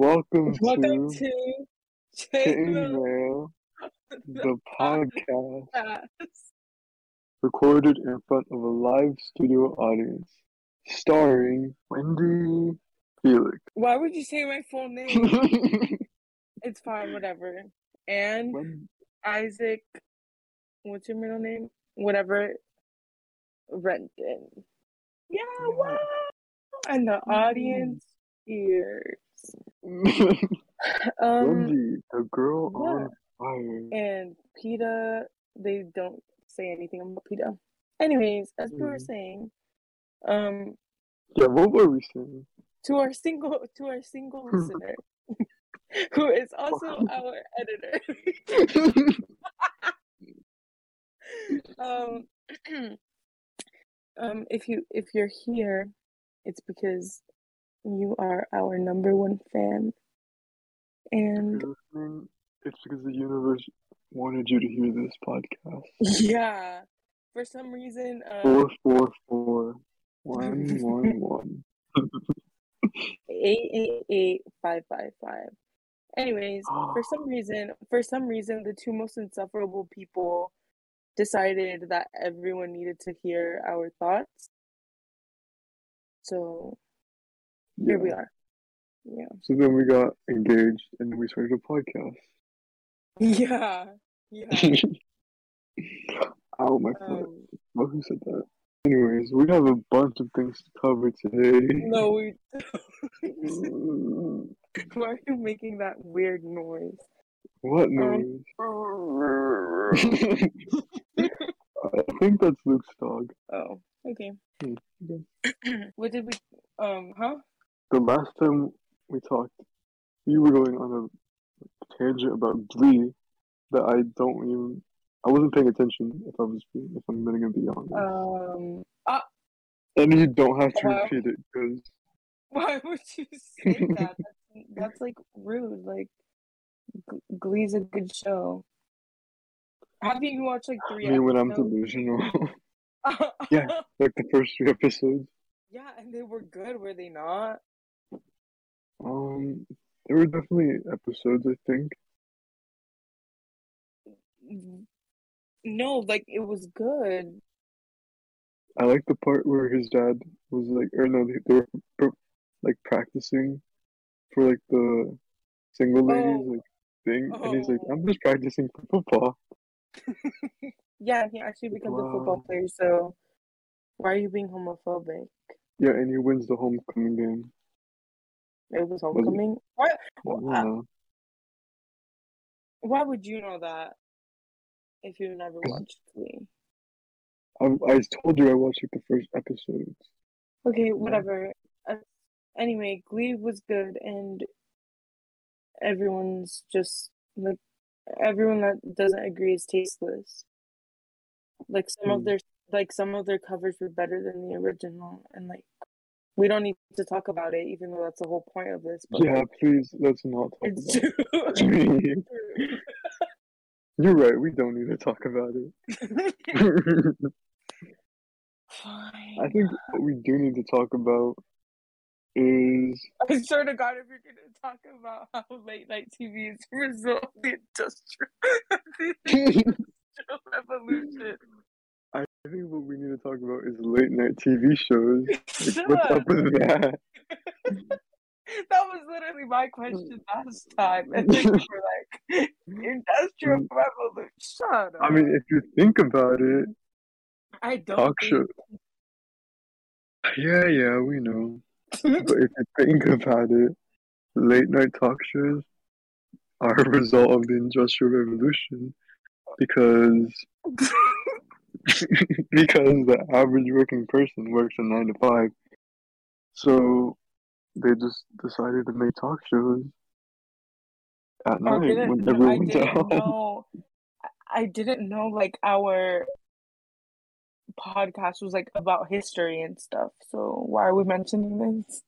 Welcome, Welcome to to Chain Chainmail Mail, the podcast recorded in front of a live studio audience, starring Wendy Felix. Why would you say my full name? It's fine, whatever. And Isaac, what's your middle name? Whatever. Renton. Yeah, wow. And the mm-hmm. audience ears. Um, Wendy, the girl yeah. on fire. and PETA, they don't say anything about PETA. Anyways, as we were Mhm. saying, um, Yeah, what were we saying? to our single to our single listener who is also our editor um um if you if you're here it's because you are our number one fan and It's because the universe wanted you to hear this podcast. yeah for some reason uh Four four four one one one. eight eight eight five five five. Anyways, for some reason, for some reason, the two most insufferable people decided that everyone needed to hear our thoughts. So here we are. Yeah. So then we got engaged and then we started a podcast. Yeah. Yeah. Ow, my foot. Um, Well, who said that? Anyways, we have a bunch of things to cover today. no, we. Mm, Why are you making that weird noise? what Um, noise? I think that's Luke's dog. oh, okay. Hmm, okay. what did we? Um, huh? The last time we talked, you were going on a tangent about Glee that I don't even. I wasn't paying attention. If I was, being- if I'm gonna be honest. Um. Ah, and you don't have to wow. repeat it because Why would you say that? That's, that's like rude. Like, Glee's a good show. Have you watched like I three mean, when I'm delusional, Yeah. like the first three episodes. yeah, and they were good, were they not? Um, there were definitely episodes. I think. No, like it was good. I like the part where his dad was like, or no, they, they were like practicing for like the single ladies Oh. like thing, and he's like, Oh. "I'm just practicing for football." Yeah, he actually becomes a football player. So, why are you being homophobic? Yeah, and he wins the homecoming game. It was homecoming. Why? Well, uh. Why would you know that if you never watched Glee? I, I told you I watched like the first episodes. Okay, whatever. Uh, anyway, Glee was good, and everyone's just like everyone that doesn't agree is tasteless. Like some of Hmm. their like some of their covers were better than the original, and like we don't need to talk about it, even though that's the whole point of this. But Yeah, like, please let's not talk it's about it. You're right. We don't need to talk about it. Fine. I think what we do need to talk about is I swear to God, if you're gonna talk about how late night TV is a result of the industrial, the industrial revolution. I think what we need to talk about is late night TV shows. Like, what's up. with that? That was literally my question last time, and then you were like, "Industrial mm. revolution." Shut up. I mean, if you think about it, I don't talk think- show. Yeah, yeah, we know. But if you think about it, late night talk shows are a result of the Industrial Revolution because because the average working person works a nine to five. So they just decided to make talk shows at I night didn't, when I everyone's at didn't know. I didn't know like our podcast was like about history and stuff. So why are we mentioning this?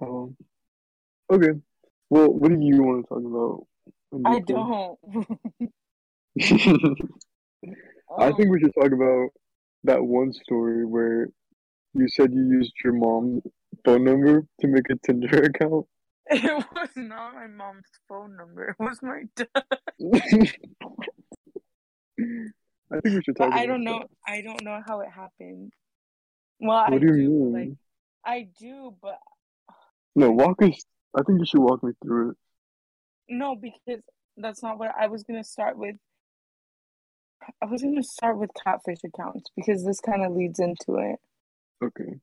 Um, okay. Well, what do you want to talk about? I this I think we oh. should talk about that one story where you said you used your mom's phone number to make a Tinder account. It was not my mom's phone number. It was my dad. I think we should talk. I don't know. that. I don't know how it happened. Well, I What do you do. mean? Like I do, but No, walk us. I think you should walk me through it. no, because that's not what I was gonna start with. I was gonna start with catfish accounts because this kind of leads into it. Okay.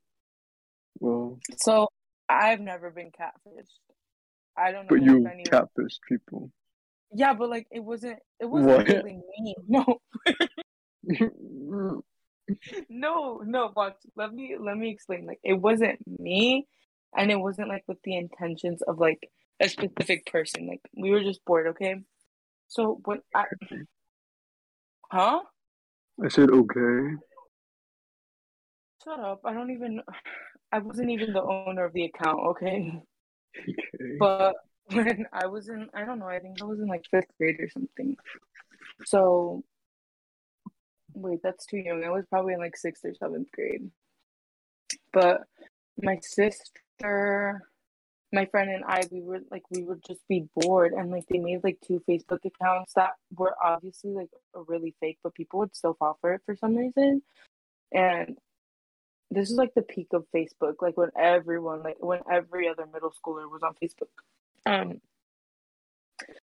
Well, So I've never been catfished. I don't know but you anyone. catfish people. Yeah, but like it wasn't. It wasn't What? really me. No, no, no. Watch. Let me let me explain. Like it wasn't me, and it wasn't like with the intentions of like a specific person. Like we were just bored. Okay. So when I, huh? I said okay. Shut up. I don't even. I wasn't even the owner of the account. Okay. Okay. But when I was in, I don't know, I think I was in like fifth grade or something. So, wait, that's too young. I was probably in like sixth or seventh grade. But my sister, my friend, and I, we were like, we would just be bored. And like, they made like two Facebook accounts that were obviously like really fake, but people would still fall for it for some reason. And this is like the peak of Facebook, like when everyone, like when every other middle schooler was on Facebook. Um,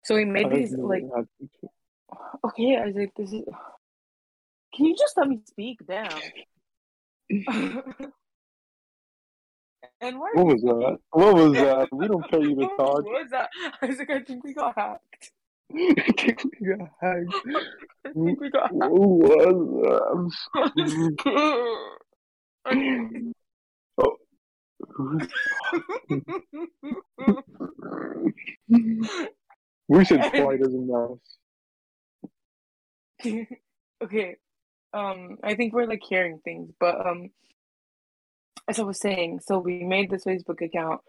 so we made these like had pizza. okay, Isaac, this is. Can you just let me speak down? and why What was that? What was that? We don't pay you to talk. What was that? Isaac, I think we got hacked. I think we got hacked. I think we got hacked. What was that? Oh. We said quiet as a mouse. okay. Um, I think we're like hearing things, but um, as I was saying, so we made this Facebook account.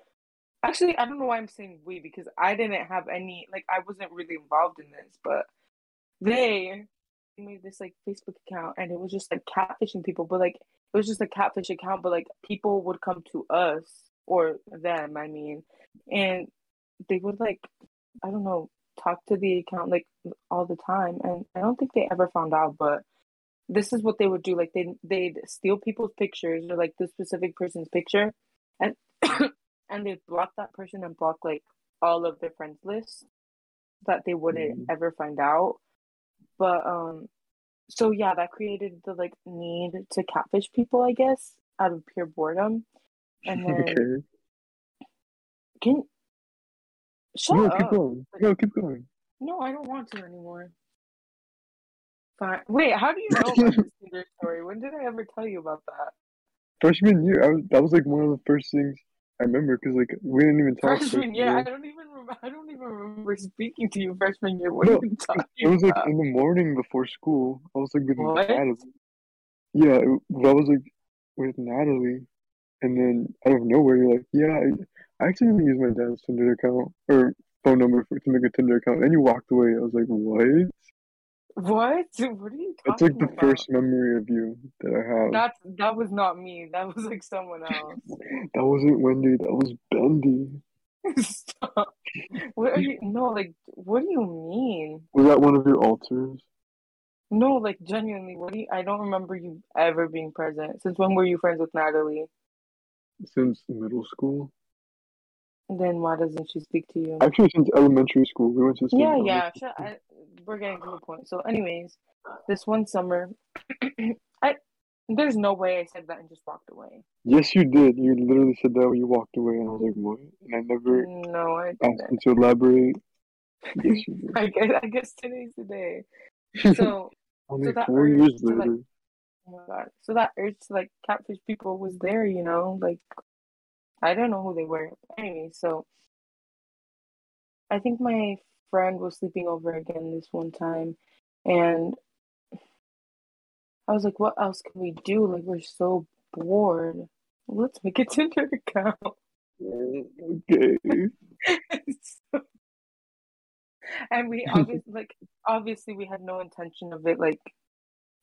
Actually, I don't know why I'm saying we because I didn't have any like I wasn't really involved in this, but they made this like Facebook account and it was just like catfishing people, but like it was just a catfish account, but like people would come to us or them, I mean, and they would like I don't know, talk to the account like all the time and I don't think they ever found out, but this is what they would do. Like they they'd steal people's pictures or like the specific person's picture and and they'd block that person and block like all of their friends lists that they wouldn't Mhm. ever find out. But um so yeah, that created the like need to catfish people, I guess, out of pure boredom. And then Okay. can shut No, up. keep going. No, keep going. No, I don't want to anymore. Fine. Wait, how do you know about this Tinder story? When did I ever tell you about that? Freshman year, I was, that was like one of the first things I remember because like we didn't even talk. Freshman year, I don't even remember. I don't even remember speaking to you freshman year. What No, are you It was like in the morning before school. I was like with What? Natalie. Yeah, it, I was like with Natalie, and then out of nowhere, you're like, "Yeah, I, I accidentally used my dad's Tinder account or phone number for, to make a Tinder account." And you walked away. I was like, "What?" What? What are you talking That's like the about? first memory of you that I have. That's that was not me. That was like someone else. That wasn't Wendy. That was Bendy. Stop. What are you? No, like, what do you mean? Was that one of your alters? No, like, genuinely, what do you? I don't remember you ever being present. Since when were you friends with Natalie? Since middle school? Then why doesn't she speak to you? Actually, since elementary school. We went to the same Yeah, yeah. Shut, I, we're getting to the point. So, anyways, this one summer, I there's no way I said that and just walked away. Yes, you did. You literally said that when you walked away, and I was like, "What?" And I never No, I asked didn't. you to elaborate. Yes, you did. I guess I guess today's the day. So, Only that four years to, like, later. oh my god. So that urge to like catfish people was there, you know. Like, I don't know who they were. Anyway, so I think my friend was sleeping over again this one time, and I was like, "What else can we do? Like, we're so bored. Let's make a Tinder account." Okay. So- and we obviously like obviously we had no intention of it like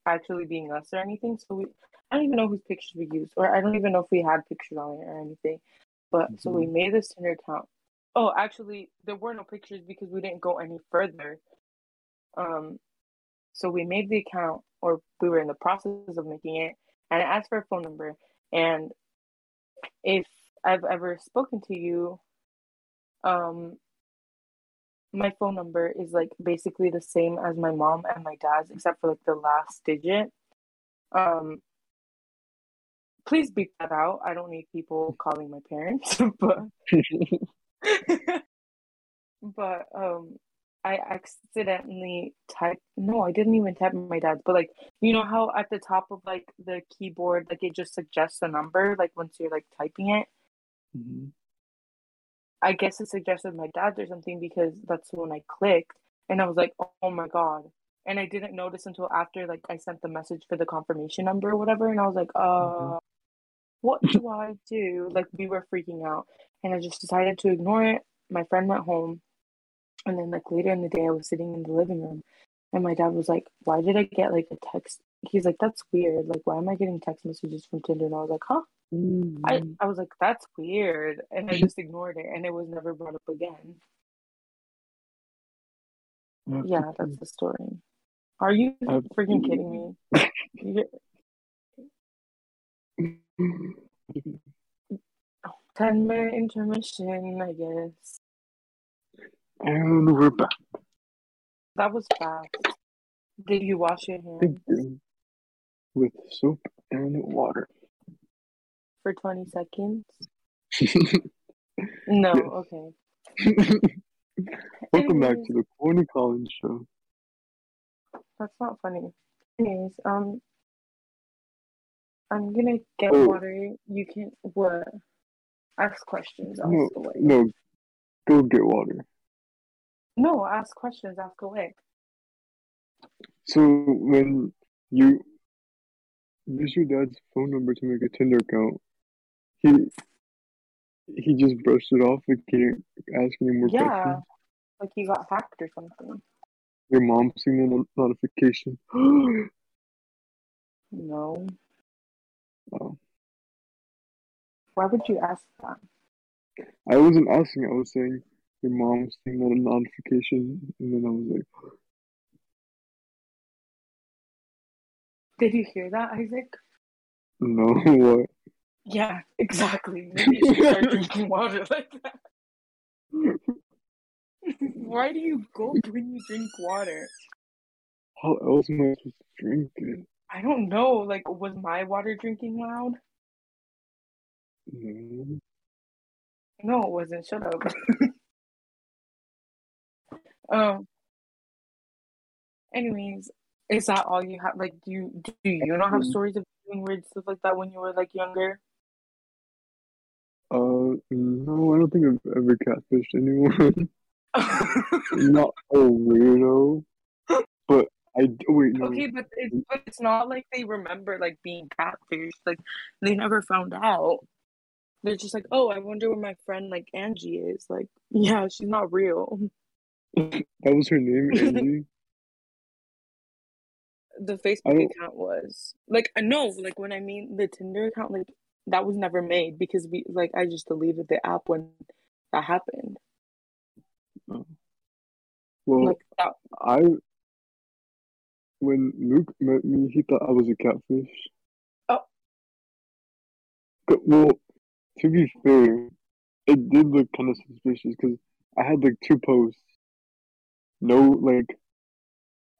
actually being us or anything. So we I don't even know whose pictures we used, or I don't even know if we had pictures on it or anything. But so we made this Tinder account, Oh, actually, there were no pictures because we didn't go any further. Um, so we made the account, or we were in the process of making it, and it asked for a phone number. And if I've ever spoken to you, um, my phone number is like basically the same as my mom and my dad's, except for like the last digit. Um, please beep that out. I don't need people calling my parents, but but um I accidentally typed no, I didn't even type my dad's, but like you know how at the top of like the keyboard like it just suggests a number like once you're like typing it. Mm-hmm. I guess it suggested my dad's or something because that's when I clicked and I was like, oh my god. And I didn't notice until after like I sent the message for the confirmation number or whatever and I was like, uh mm-hmm. what do I do? Like we were freaking out and I just decided to ignore it. My friend went home and then like later in the day I was sitting in the living room and my dad was like, Why did I get like a text? He's like, That's weird. Like, why am I getting text messages from Tinder? And I was like, Huh? Mm-hmm. I, I was like, That's weird. And I just ignored it and it was never brought up again. yeah, that's the story. Are you freaking kidding me? 10 minute intermission, I guess. And we're back. That was fast. Did you wash your hands? With soap and water. For 20 seconds? no, okay. Welcome Anyways, back to the Corny Collins Show. That's not funny. Anyways, um, I'm gonna get oh. water. You can what? Ask questions. No, no, go get water. No, ask questions. Ask away. So when you use your dad's phone number to make a Tinder account, he he just brushed it off. He didn't ask any more yeah, questions. like he got hacked or something. Your mom seen the notification. no. Oh. Why would you ask that? I wasn't asking. I was saying your mom seen a notification, and then I was like, Did you hear that, Isaac? No, what? Yeah, exactly. Maybe you should start drinking water like that. Why do you gulp when you drink water? How else am I supposed to drink it? I don't know. Like, was my water drinking loud? No. No, it wasn't. Shut up. um. Anyways, is that all you have? Like, do you do you not have stories of doing weird stuff like that when you were like younger? Uh, no, I don't think I've ever catfished anyone. not a weirdo, but I wait. No. Okay, but it's but it's not like they remember like being catfished. Like they never found out. They're just like, oh, I wonder where my friend like Angie is. Like, yeah, she's not real. that was her name, Angie. the Facebook account was like no, like when I mean the Tinder account, like that was never made because we like I just deleted the app when that happened. Oh. Well, like that, I when Luke met me, he thought I was a catfish. Oh. But, well, to be fair, it did look kind of suspicious because I had like two posts, no like,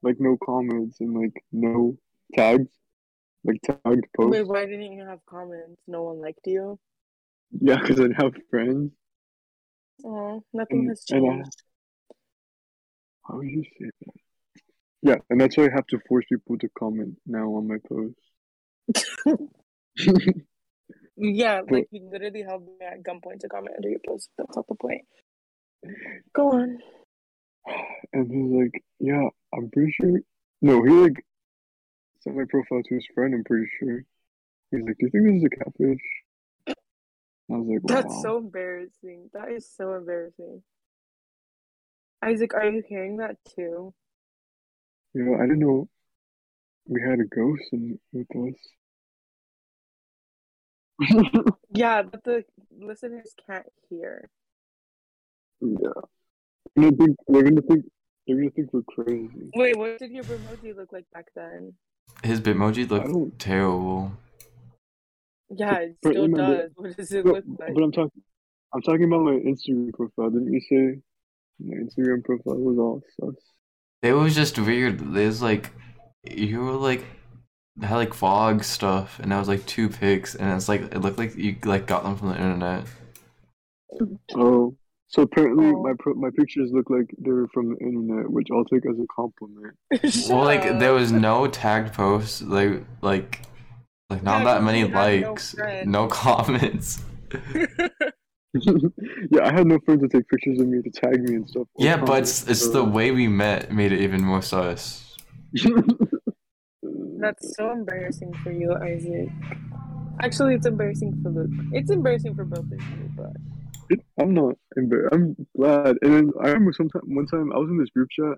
like no comments and like no tags, like tagged posts. Wait, why didn't you have comments? No one liked you. Yeah, because I have friends. Oh, nothing and, has changed. I, how would you say that? Yeah, and that's why I have to force people to comment now on my posts. yeah, like you literally held me at gunpoint to comment under your post. That's not the point. Go on. And he's like, "Yeah, I'm pretty sure." No, he like sent my profile to his friend. I'm pretty sure. He's like, "Do you think this is a catfish?" I was like, wow. "That's so embarrassing. That is so embarrassing." Isaac, are you hearing that too? You know, I didn't know we had a ghost in, with us. yeah, but the listeners can't hear. Yeah. They're gonna think they're gonna think they're gonna think we're crazy. Wait, what did your emoji look like back then? His Bitmoji I looked terrible. Yeah, it But still remember- does. What does it but, look like? but I'm talking I'm talking about my Instagram profile. Didn't you say my Instagram profile was all sus? It was just weird. There's like you were like had like fog stuff, and that was like two pics, and it's like it looked like you like got them from the internet. Oh. So apparently Oh. my pro- my pictures look like they were from the internet, which I'll take as a compliment. Well, like there was no tagged posts, like like like not Yeah, that 'cause many you had no likes, no comments. yeah, I had no friends to take pictures of me to tag me and stuff. or Yeah, but it's, it's so- the way we met made it even more sus. That's so embarrassing for you, Isaac. Actually, it's embarrassing for Luke. It's embarrassing for both of you, but I'm not embarrassed. I'm glad. And then I remember sometime one time I was in this group chat,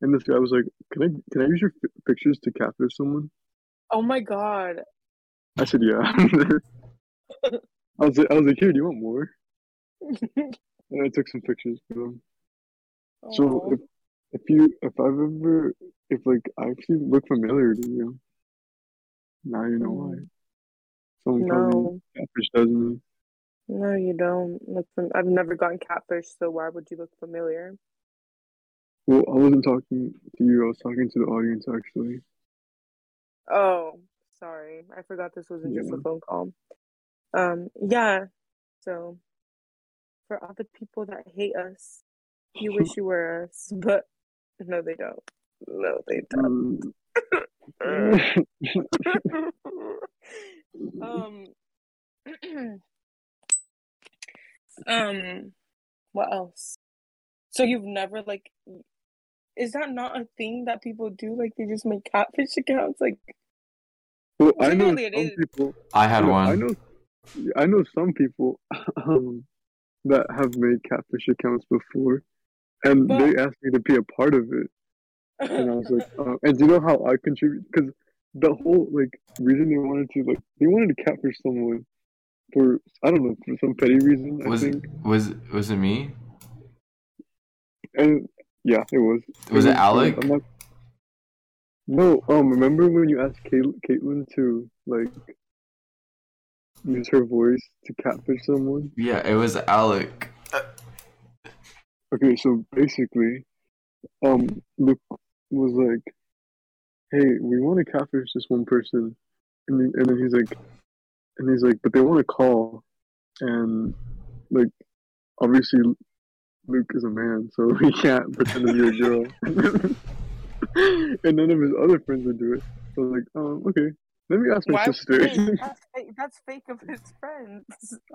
and this guy was like, "Can I can I use your f- pictures to catfish someone?" oh my god. I said, "Yeah." I was like, I was like, "Here, do you want more?" And I took some pictures for him. So if if you if I've ever if like I actually look familiar to you, now you know why. Someone no, catfish does me. No, you don't I've never gotten catfish, so why would you look familiar? Well, I wasn't talking to you. I was talking to the audience actually. Oh, sorry, I forgot this wasn't just a phone call. Um, yeah. So, for all the people that hate us, you wish you were us, but no, they don't. No, they don't. Mm. um um what else so you've never like is that not a thing that people do like they just make catfish accounts like Well, I know some people. I had no, one. I know. I know some people um, that have made catfish accounts before, and But- they asked me to be a part of it, and I was like, uh, and do you know how I contribute? Because the whole like reason they wanted to like they wanted to catfish someone for I don't know for some petty reason I Was think, was was it me? and yeah, it was. Was it was- Alec? Not- no, um, remember when you asked Kate, Caitlin to like use her voice to catfish someone? Yeah, it was Alec. Okay, so basically, um, Luke was like, "Hey, we want to catfish this one person," and then, and then he's like, and he's like, "But they want to call," and like, obviously, Luke is a man, so he can't pretend to be a girl, and none of his other friends would do it. So I was like, um, okay, let me ask my why sister. that's, fake, that's fake of his friends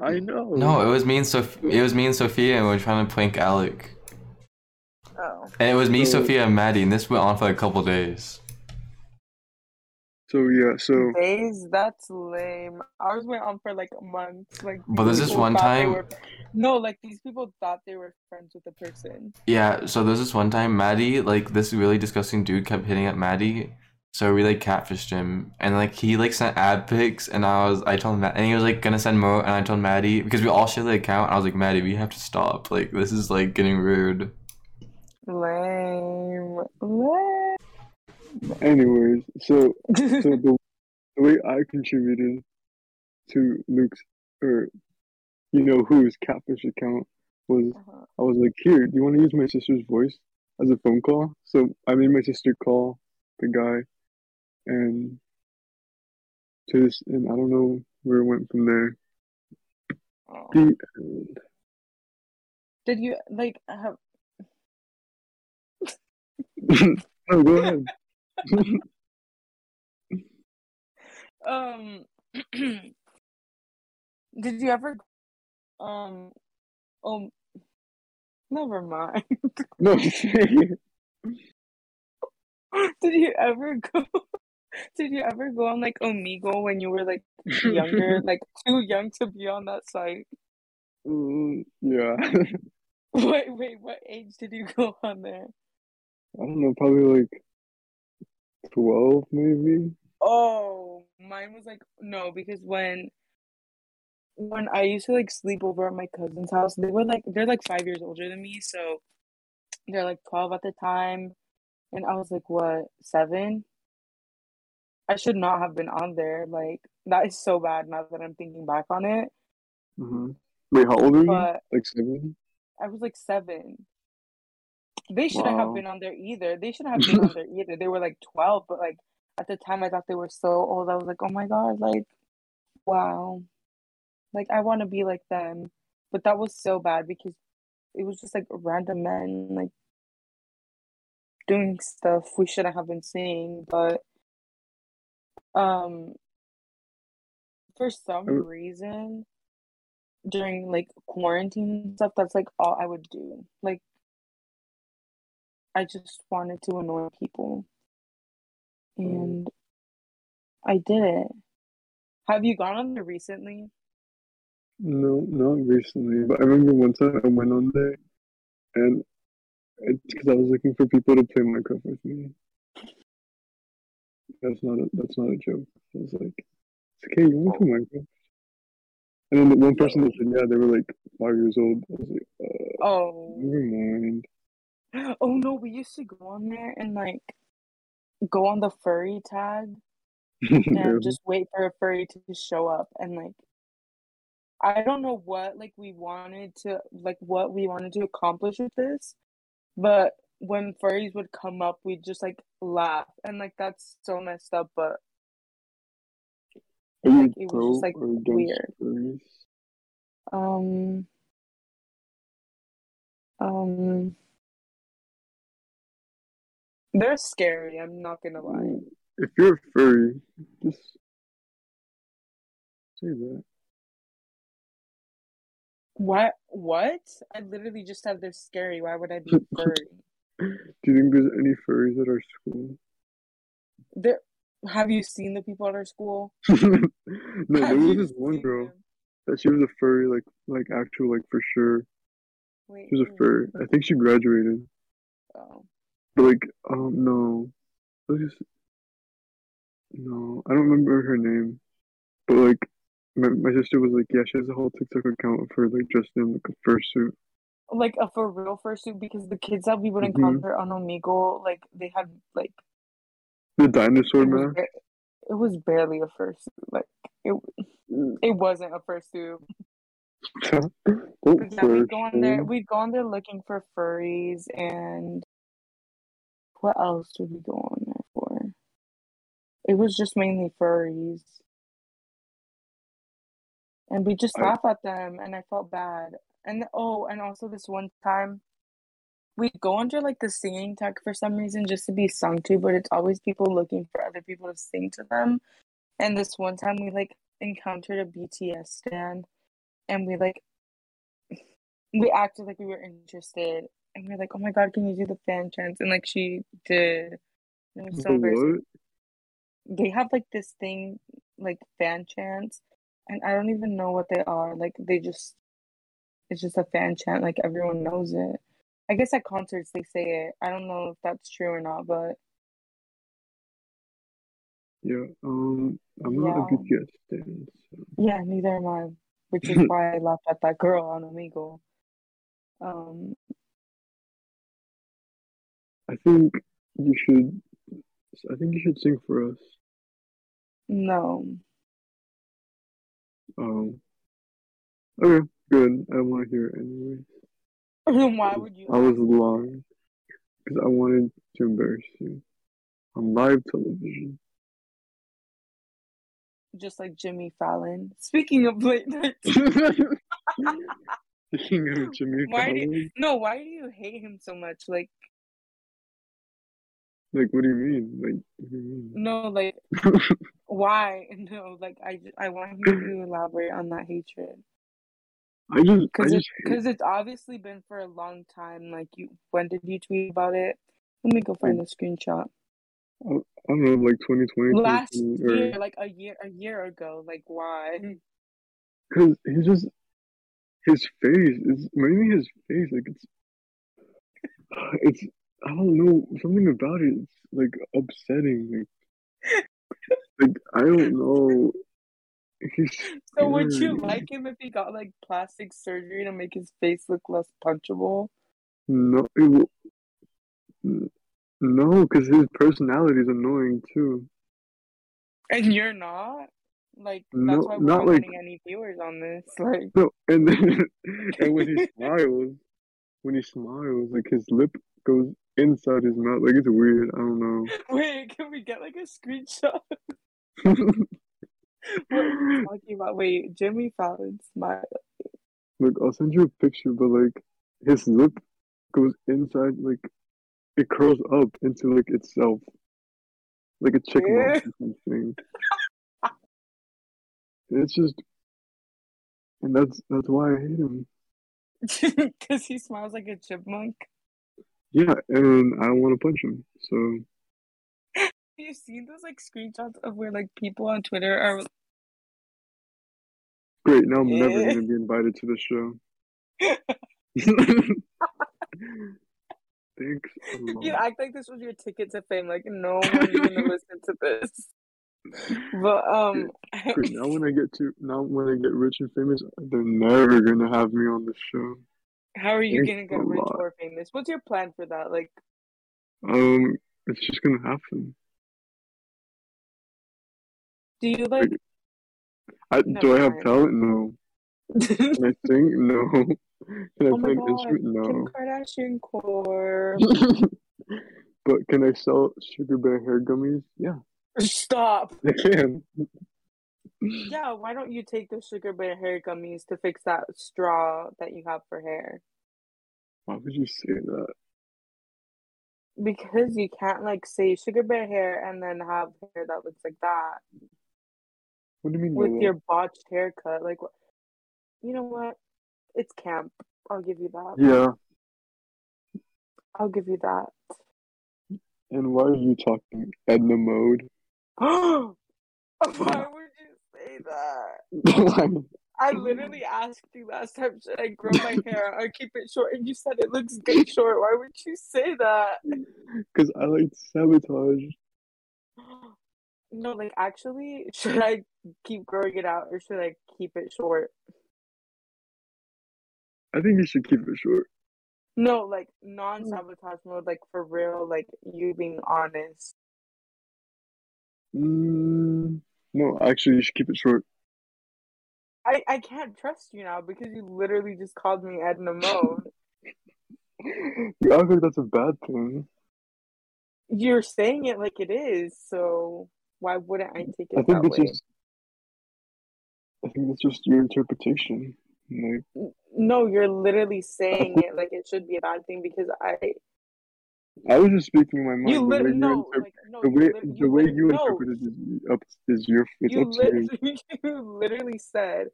I know. No, it was me and Sof- It was me and Sophia, and we were trying to prank Alec. oh And it was me, So- Sophia, and Maddie, and this went on for a couple days. So yeah, so days that's lame. Ours went on for like a month. Like But there's this people one time- were- no like these people thought they were friends with the person. Yeah, so there's this one time Maddie, like this really disgusting dude kept hitting at Maddie. So we like catfished him. And like he like sent ad pics and I was I told him that, and he was like gonna send more and I told Maddie because we all share the account. I was like Maddie we have to stop. Like this is like getting rude. lame. Lame anyways, so so the, the way I contributed to Luke's or you know whose catfish account was Uh-huh. I was like, here, do you want to use my sister's voice as a phone call? So I made my sister call the guy and to this and I don't know where it went from there. Oh. The Did you like have no, go ahead. um did you ever um oh never mind. No, did you ever go did you ever go on like Omegle when you were like younger like too young to be on that site? Mm, yeah. wait wait what age did you go on there? I don't know, probably like twelve maybe. oh mine was like no because when when I used to like sleep over at my cousin's house, they were like they're like five years older than me, so they're like twelve at the time, and I was like what seven. I should not have been on there. Like that is so bad now that I'm thinking back on it. hmm Wait, how old are you? Like seven? I was like seven. They shouldn't have been on there either. They shouldn't have been on there either. They were like 12, but like at the time I thought they were so old. I was like, oh my God, like, wow. Like, I want to be like them. But that was so bad because it was just like random men, like, doing stuff we shouldn't have been seeing. But, um, for some Oh. reason, during like quarantine stuff, that's like all I would do. Like, I just wanted to annoy people. And I did it. Have you gone on there recently? No, not recently. But I remember one time I went on there, and it's because I was looking for people to play Minecraft with me. That's not a that's not a joke. I was like, it's okay, you want to play Minecraft? And then the one person that said yeah, they were like five years old. I was like, uh, Oh, never mind. Oh no, we used to go on there and like go on the furry tag and just wait for a furry to show up and like I don't know what like we wanted to like what we wanted to accomplish with this, but when furries would come up, we'd just like laugh and like that's so messed up, but like, it was just, like, weird. furries? um um they're scary, I'm not gonna lie. Mm. If you're a furry, just say that. What what? I literally just said they're scary. Why would I be furry? Do you think there's any furries at our school? There have you seen the people at our school? no, there was this one girl them? that she was a furry, like like actual, like for sure. Wait, She was a furry. I think she graduated, Oh. Like, um, no, was just no. I don't remember her name, but like, my my sister was like, yeah, she has a whole TikTok account for like dressed in like a fursuit. Like a for real fursuit because the kids that we would Mhm. encounter on Omegle, like they had like The dinosaur it was, ba- it was barely a fursuit. Like it it wasn't a fursuit. Yeah, we'd go on there. We'd go on there looking for furries, and what else did we go on there for? It was just mainly furries, and we just laugh at them, and I felt bad. And oh, and also this one time, we'd go under like the singing tech for some reason just to be sung to, but it's always people looking for other people to sing to them. And this one time, we like encountered a BTS stand, and we like we acted like we were interested and we are like, oh my god, can you do the fan chants? And like she did. And it was so The embarrassing. what? They have like this thing, like fan chants, and I don't even know what they are. Like they just, it's just a fan chant. Like everyone knows it. I guess at concerts they say it. I don't know if that's true or not, but Yeah. Um, I'm not a Yeah. BTS fan. So. yeah, neither am I. Which is why I laughed at that girl on Omegle. Um, I think you should. I think you should sing for us. no. Um. Okay, good. I don't want to hear it anyway. Then why would you? I was lying because I wanted to embarrass you on live television. just like Jimmy Fallon. Speaking of late night, Speaking of Jimmy Why do Fallon, no, why do you hate him so much? Like, like, what do you mean? Like, what do you no, like, why? No, like, I, I want you to elaborate on that hatred I just, because it's because it's obviously been for a long time. Like, you, when did you tweet about it? Let me go find the screenshot. I don't know, like 2020, Last 2020, or year, like a year, a year ago. Like, why? because he's just his face is mainly his face. Like it's, it's I don't know something about it. It's like upsetting. Like, like I don't know. He's So would you like him if he got like plastic surgery to make his face look less punchable? No, it no, because his personality is annoying too. And you're not? Like that's No, why we're not like getting any viewers on this. Like no, and then and when he smiles, when he smiles, like his lip goes inside his mouth. Like it's weird. I don't know. wait, can we get like a screenshot? What are you talking about? Wait, Jimmy Fallon smile. Look, I'll send you a picture, but like his lip goes inside, like it curls up into like itself, like a chicken or something. It's just, and that's that's why I hate him. Because he smiles like a chipmunk. Yeah, and I don't want to punch him. So You've you seen those like screenshots of where like people on Twitter are great. Now I'm never Eh. gonna be invited to the show. Thanks you act like this was your ticket to fame, like no one's gonna listen to this. But um Now when I get to now when I get rich and famous, they're never gonna have me on the show. how are you Thanks gonna get rich lot. or famous? What's your plan for that? Like Um, it's just gonna happen. do you like I do I have talent? No. Can I sing? No. Can I Oh play an instrument? Kim No. Kardashian core. but can I sell sugar bear hair gummies? Yeah, Stop. I can. Yeah, why don't you take the sugar bear hair gummies to fix that straw that you have for hair? Why would you say that? Because you can't like say sugar bear hair and then have hair that looks like that What do you mean with that? your botched haircut. Like, you know what? It's camp. I'll give you that. Yeah, I'll give you that. and why are you talking Edna mode? Why would you say that? I literally asked you last time, should I grow my hair or keep it short? And you said it looks good short. Why would you say that? Because I like sabotage. No, like actually, should I keep growing it out or should I keep it short? I think you should keep it short. No, like non mm. sabotage mode, like for real, like you being honest. Mm, no, actually, you should keep it short. I, I can't trust you now because you literally just called me Edna Mode. You act like that's a bad thing. You're saying it like it is, so why wouldn't I take it I think that it's way? just. I think that's just your interpretation. Like, No, you're literally saying it like it should be a bad thing because I I was just speaking my mind. you the way you no inter- like no the you way lit- the way you no is up is your it's you up to you. literally you literally said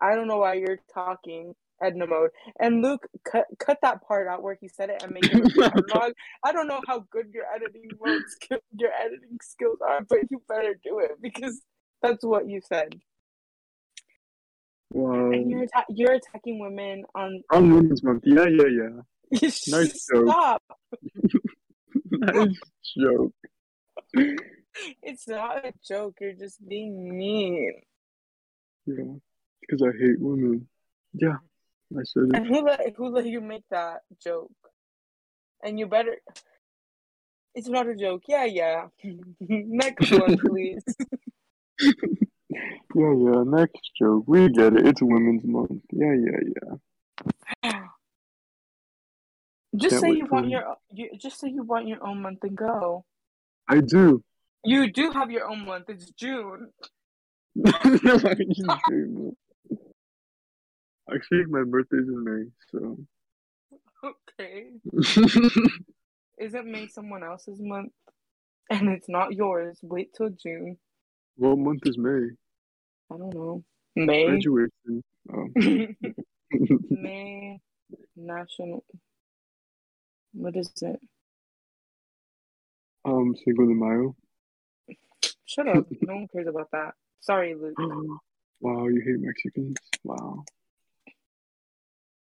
I don't know why you're talking Edna mode and Luke cut cut that part out where he said it and make it I don't know how good your editing mode skill, your editing skills are, but you better do it because that's what you said. Wow. And you're atta- you're attacking women on. On Women's Month. Yeah, yeah, yeah. Nice joke. Stop! nice joke. It's not a joke. You're just being mean. Yeah, because I hate women. Yeah, I said it. And who let who let you make that joke? And you better. It's not a joke. Yeah, yeah. Next one, please. Yeah, yeah. Next joke. We get it. It's Women's Month. Yeah, yeah, yeah. Just Can't say you want your you just say you want your own month and go. I do. You do have your own month. It's June. no, I do. Actually, my birthday's in May, so. Okay. Isn't May someone else's month? And it's not yours. Wait till June. what month is May? I don't know. May. Graduation. Oh. May National. What is it? um, Cinco de Mayo. Shut up. no one cares about that. Sorry, Luke. wow, you hate Mexicans? Wow.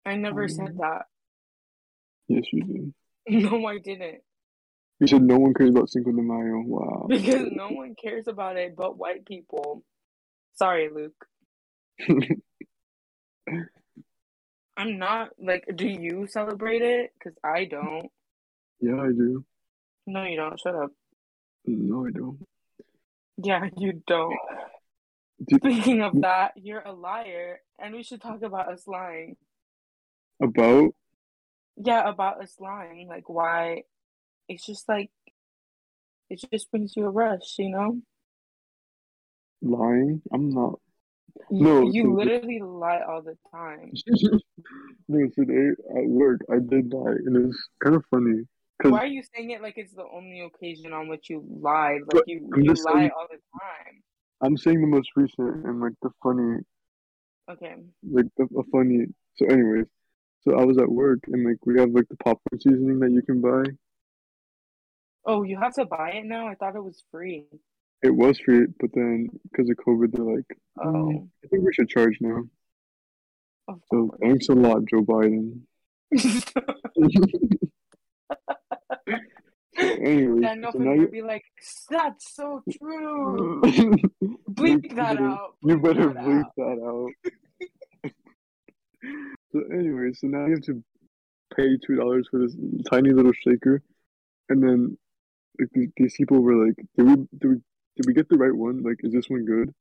I never said Um, that. Yes, you did. No, I didn't. You said no one cares about Cinco de Mayo. Wow. Because no one cares about it but white people. Sorry, Luke. I'm not like. Do you celebrate it? Because I don't. yeah, I do. No, you don't. Shut up. No, I don't. Yeah, you don't. Do- Speaking of that, you're a liar, and we should talk about us lying. About Yeah, about us lying. Like why? It's just like it just brings you a rush, you know. lying? I'm not. No, you literally lie all the time. no, today at work I did lie, and it's kind of funny. Why are you saying it like it's the only occasion on which you lied? Like you, I'm you lie saying- all the time. I'm saying the most recent and like the funny, Okay. like the a funny. So, anyways, so I was at work and like we have like the popcorn seasoning that you can buy. Oh, you have to buy it now? I thought it was free. It was free, but then because of COVID, they're like, Oh, "Mm, I think we should charge now. of So course. thanks a lot, Joe Biden. Anyways, Daniel so you you. be like, that's so true. you Bleep that better- out. You better that bleep out. that out. so anyway, so now you have to pay two dollars for this tiny little shaker, and then like these, these people were like, "Did we did we did we get the right one? Like, is this one good?"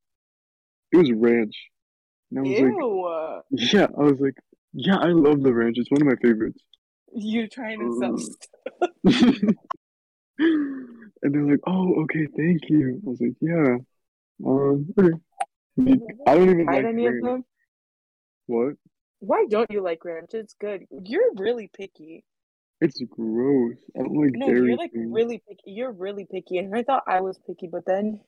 It was ranch, and I was like, "Yeah." I was like, "Yeah, I love the ranch. It's one of my favorites." You're trying to sell Mm. stuff. and they're like, "Oh, okay, thank you." I was like, "Yeah, um, okay." I don't even like any of ranch. them? What? Why don't you like ranch? It's good. You're really picky. It's gross. I don't like No, dairy you're like things. really picky. You're really picky, and I thought I was picky, but then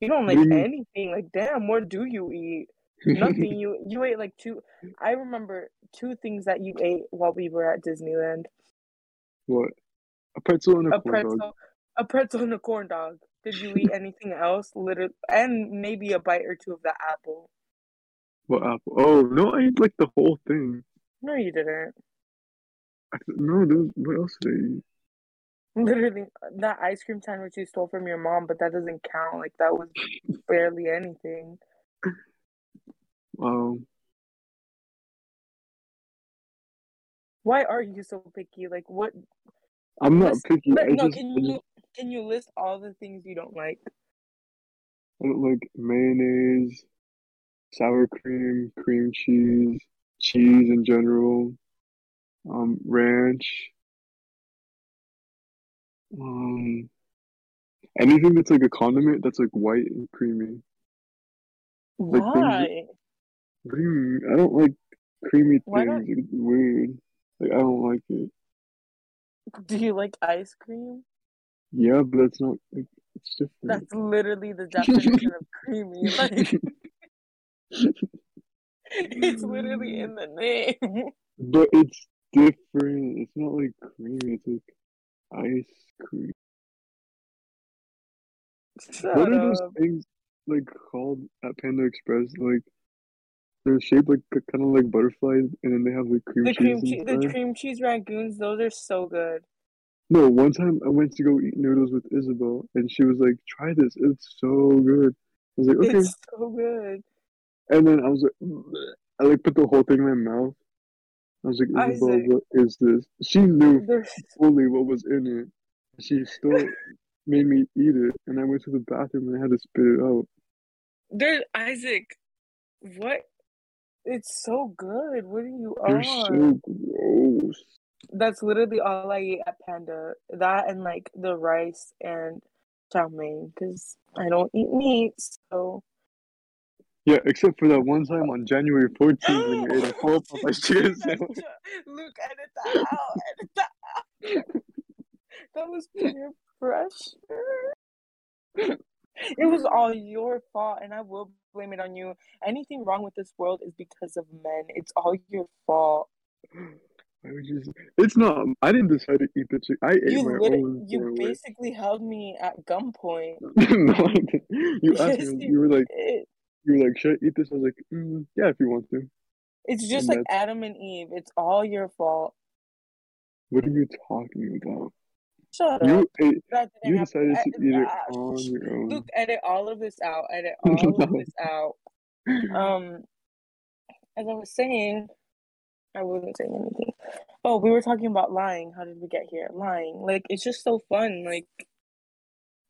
you don't like anything. Like, damn, what do you eat? Nothing. You you ate like two. I remember two things that you ate while we were at Disneyland: what? A pretzel and a, a corn pretzel, dog. a pretzel, and a corn dog. Did you eat anything else? Literally, and maybe a bite or two of the apple. What apple? Oh no, I ate like the whole thing. No, you didn't. No, was, what else did I eat? Literally, that ice cream sandwich you stole from your mom, but that doesn't count. Like that was barely anything. Wow. Why are you so picky? Like what? I'm not List, picky. I no, just, can you can you list all the things you don't like? I don't like mayonnaise, sour cream, cream cheese, cheese in general, ranch, um, anything that's like a condiment that's like white and creamy. Like things Why? What do you mean? I don't like creamy Why things. It's weird. Like I don't like it. Do you like ice cream? Yeah, but that's not like it's different. That's literally the definition of creamy. Like it's literally in the name. But it's different. It's not like cream. It's like ice cream. Shut What are those things like called at Panda Express? Like they're shaped like kind of like butterflies, and then they have like cream The cheese cream cheese, the cream cheese rangoons. those are so good. No, one time I went to go eat noodles with Isabel, and she was like, "Try this. It's so good." I was like, "Okay," It's so good. and then I was like, "Bleh." I like put the whole thing in my mouth. I was like, Isabel, Isaac. what is this? She knew fully what was in it. She still made me eat it, and I went to the bathroom and I had to spit it out. they're Isaac. What? It's so good. What are you They're on? so gross. That's literally all I eat at Panda. That and like the rice and chow mein because I don't eat meat. So Yeah, except for that one time on January 14th when you ate a full Popeyes chicken sandwich. Luke, edit that out. Edit that out. That was peer pressure. It was all your fault, and I will blame it on you. Anything wrong with this world is because of men. It's all your fault. I was just, it's not. I didn't decide to eat the chicken. I ate You my literally, own you sandwich. basically held me at gunpoint. no, I didn't. You asked Yes, me. you You were like, did. You were like, should I eat this? I was like, mm, yeah, if you want to. It's just And like Adam and Eve. It's all your fault. What are you talking about? Shut up. You ate, didn't you decided to eat it on your own. Luke, edit all of this out. Edit all of this out. Um, as I was saying, I wasn't saying anything. Oh, we were talking about lying. How did we get here? Lying. Like it's just so fun. Like,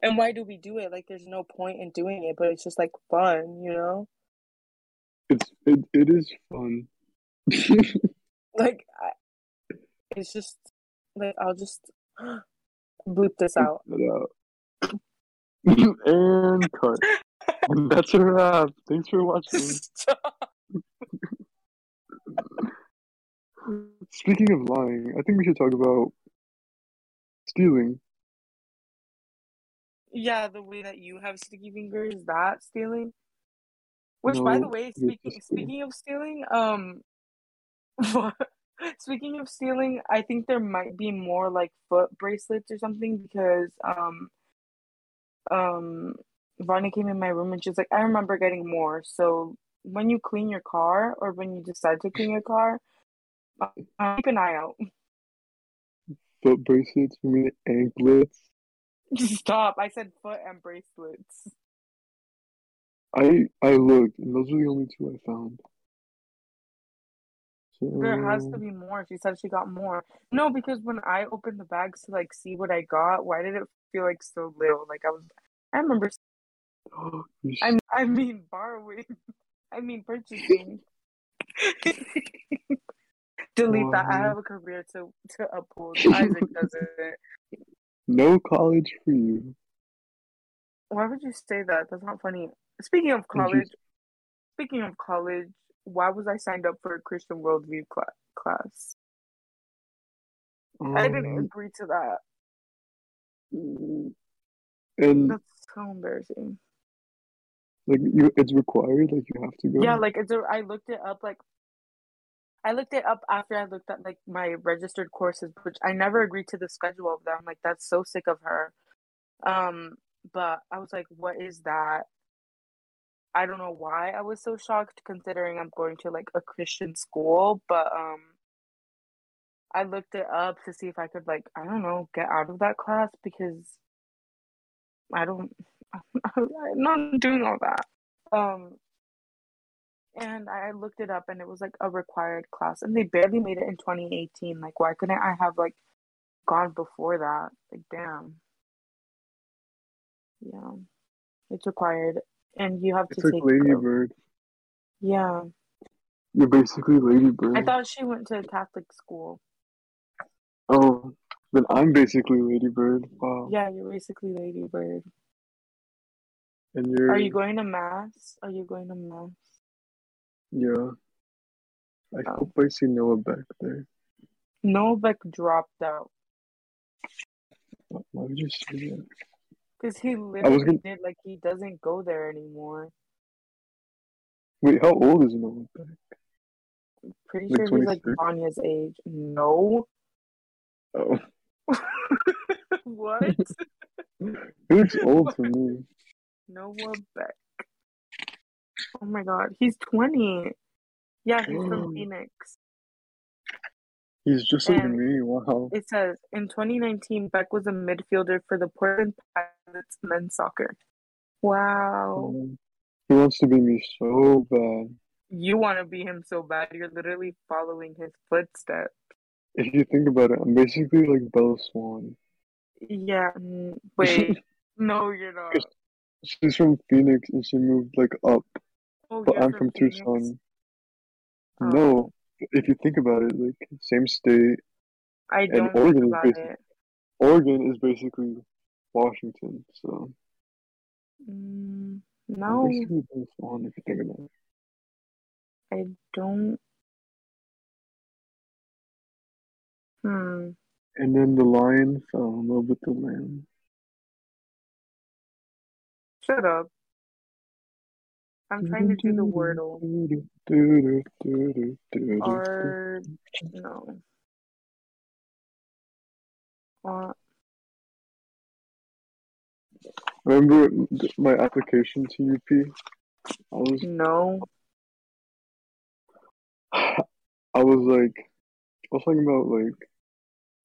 and why do we do it? Like, there's no point in doing it, but it's just like fun, you know? It's it, it is fun. Like, I, it's just like I'll just bleep this out. Out. and cut. And that's a wrap. Thanks for watching. Stop. Speaking of lying, I think we should talk about stealing. Yeah, the way that you have sticky fingers, that stealing. Which, by the way, speaking speaking of stealing, um, speaking of stealing, I think there might be more like foot bracelets or something because um, um, Vanya came in my room and she's like, I remember getting more. So when you clean your car or when you decide to clean your car, uh, keep an eye out. Foot bracelets, you mean anklets? Stop! I said foot and bracelets. I I looked, and those are the only two I found. So There has to be more. She said she got more. No, because when I opened the bags to like see what I got, why did it feel like so little? Like I was, I remember. I I mean borrowing. I mean purchasing. Delete that. I have a career to to uphold. Isaac doesn't. No college for you. Why would you say that? That's not funny. Speaking of college, speaking of college, why was I signed up for a Christian worldview cla- class? I didn't Um, agree to that. and That's so embarrassing. like you, it's required. Like you have to go. Yeah, like it's a, I looked it up like I looked it up after I looked at like my registered courses, which I never agreed to the schedule of them. Like that's so sick of her. Um, but I was like, what is that? I don't know why I was so shocked considering I'm going to like a Christian school, but um I looked it up to see if I could like, I don't know, get out of that class because I don't I'm not doing all that. Um and I looked it up and it was like a required class and they barely made it in 2018. Like why couldn't I have like gone before that? Like damn. Yeah. It's required and you have it's to like take Lady Bird. Yeah. You're basically Lady Bird. I thought she went to a Catholic school. oh, then I'm basically Lady Bird. Wow. Yeah, you're basically Lady Bird. And you're. Are you going to mass? Are you going to mass? Yeah. I Oh. hope I see Noah Beck there. No, Beck dropped out Why would you say that? because he literally gonna- did like he doesn't go there anymore. Wait, how old is Noah Beck? Pretty Like sure he's like 26? Vanya's age. No. Oh, what? he looks old to me. Noah Beck. Oh my god, he's 20. Yeah, he's from Phoenix. He's just like me. Wow. It says in 2019, Beck was a midfielder for the Portland Pilots men's soccer. Wow. Um, he wants to be me so bad. You want to be him so bad. You're literally following his footsteps. If you think about it, I'm basically like Bella Swan. Yeah. mm, Wait. no, you're not. She's from Phoenix and she moved like up, Oh, but I'm from Phoenix? Tucson. Oh. No, if you think about it, like same state. I don't think Oregon is about basic- it. Oregon is basically Washington, so Mm, no, basically if you think about it. I don't. Hmm. And then the lion fell in love with the lamb. Shut up. I'm trying to do the wordle. Or no. Uh, Remember my application to UP? I was no. I was like I was talking about like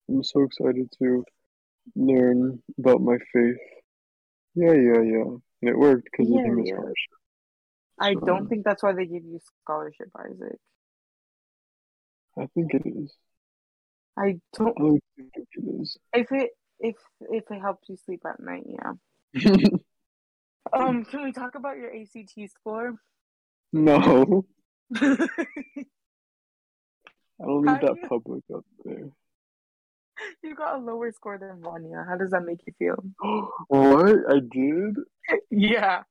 I'm so excited to learn about my faith. Yeah, yeah, yeah. And it worked because Yeah, me a yeah. scholarship. I don't think that's why they give you scholarship, Isaac. I think it is. I don't. I think it is. If it if if it helps you sleep at night, yeah. Um, can we talk about your ACT score? no, I don't need that you public up there. you got a lower score than Vanya? How does that make you feel? what? I did? Yeah,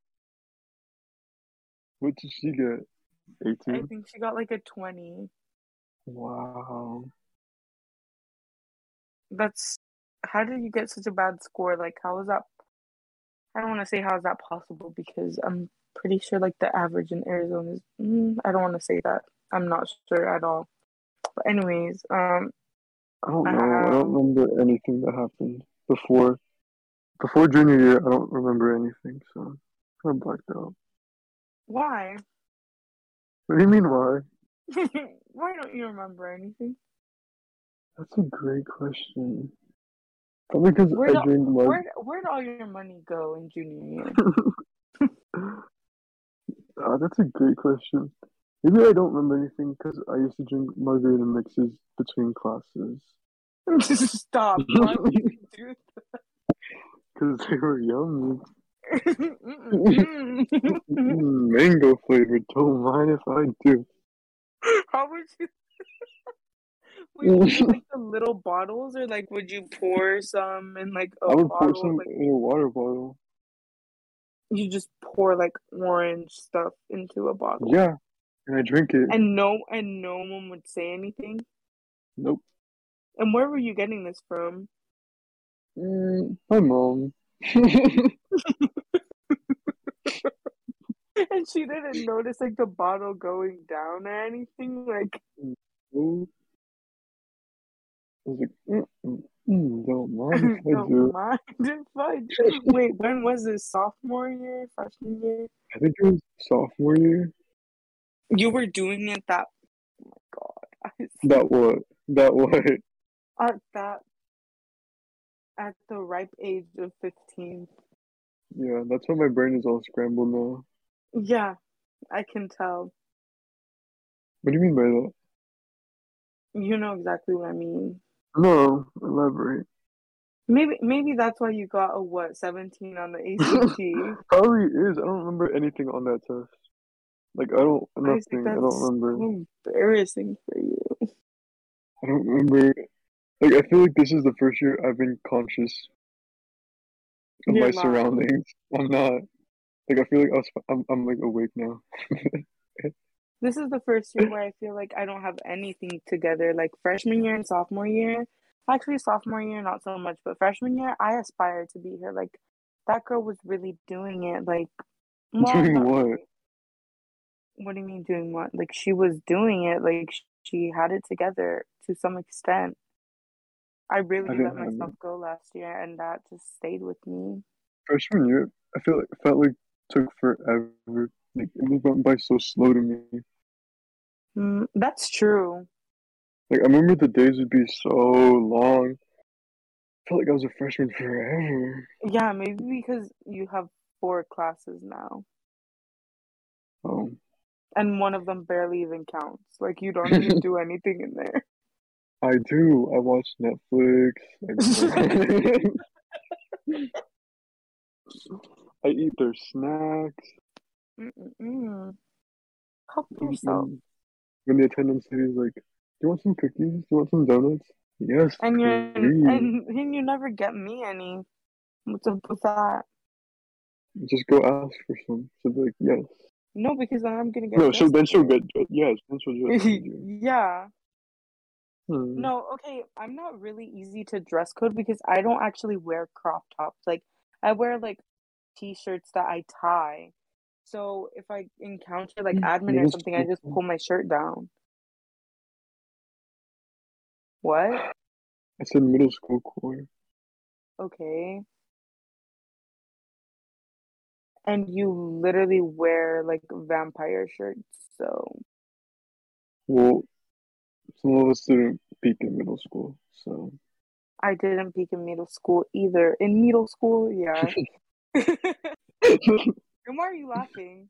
What did she get? 18? I think she got like a twenty. Wow. That's how did you get such a bad score? Like, how is that? I don't want to say how is that possible because I'm pretty sure like the average in Arizona is. Mm, I don't want to say that. I'm not sure at all. But anyways, um, I don't know. I don't um, remember anything that happened before. Before junior year, I don't remember anything, so I'm blacked out. Why? What do you mean, why? why don't you remember anything? That's a great question. Probably because Where'd I all, drink mug. where where'd all your money go in junior year? Ah, that's a great question. Maybe I don't remember anything because I used to drink margarita mixes between classes. Stop! Why would you do Because they were yummy. Mango flavored. Don't mind if I do. How would you? Wait, would you like the little bottles, or like would you pour some in like a I would pour some Like in a water bottle. you just pour like orange stuff into a bottle, Yeah, and I drink it. and no, and no one would say anything. Nope. And where were you getting this from? Mm, my mom. And she didn't notice like the bottle going down or anything. Like Ooh. I like, mm, don't mind don't mind if I do. Wait, when was this? Sophomore year, freshman year? I think it was sophomore year. You were doing it that. Oh my god! That what? That what? at that at the ripe age of 15 Yeah, that's why my brain is all scrambled now. Yeah i can tell What do you mean by that? you know exactly what i mean No, elaborate. maybe maybe that's why you got a what 17 on the act Probably is. I don't remember anything on that test. Like I don't I think nothing. I that's don't remember. so embarrassing for you I don't remember. Like I feel like this is the first year I've been conscious of You're my not. surroundings. I'm not. Like I feel like I was, I'm I'm like awake now. this is the first year where i feel like i don't have anything together like freshman year and sophomore year actually sophomore year not so much but freshman year i aspired to be here like that girl was really doing it like well, Doing what? really. What do you mean doing what? Like she was doing it, like she had it together to some extent. I I really didn't let myself go last year, and that just stayed with me. Freshman year, I feel like felt like took forever. Like it was went by so slow to me. Mm, that's true. Like I remember the days would be so long. I felt like I was a freshman forever. Yeah, maybe because you have four classes now, Um, and one of them barely even counts. Like you don't even do anything in there. I do. I watch Netflix. I, I eat their snacks. Mm-mm-mm. Help yourself. when when the attendance lady is like, "Do you want some cookies? Do you want some donuts?" Yes, And you're and, and you never get me any. What's up with that? Just go ask for some. She'll be like, "Yes." No, because then I'm gonna get No, she'll then she'll get yes. Then she'll you. yeah. Hmm. No, okay, I'm not really easy to dress code because I don't actually wear crop tops. Like I wear like t-shirts that I tie. So if I encounter like Mm, admin or something, I just pull my shirt down. What? I said middle school choir. Okay. And you literally wear like vampire shirts, so Well, some of us didn't peak in middle school, so I didn't peak in middle school either. In middle school, yeah. and why are you laughing?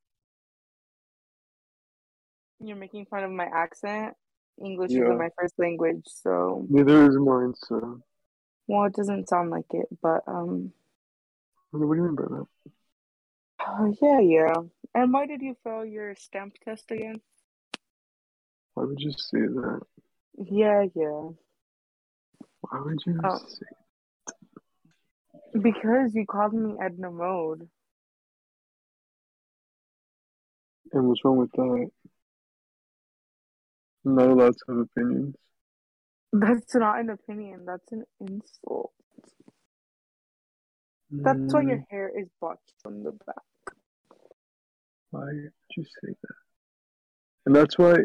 You're making fun of my accent. English Yeah. isn't my first language, so Neither is mine, so. well, it doesn't sound like it, but um, What do you mean by that? uh, yeah, yeah. And why did you fail your stamp test again? Why would you say that? Yeah, yeah. Why would you Oh. say Because you called me Edna Mode. And what's wrong with that? I'm not allowed to have opinions. That's not an opinion. That's an insult. That's why your Mm, hair is botched from the back. Why would you say that? And that's why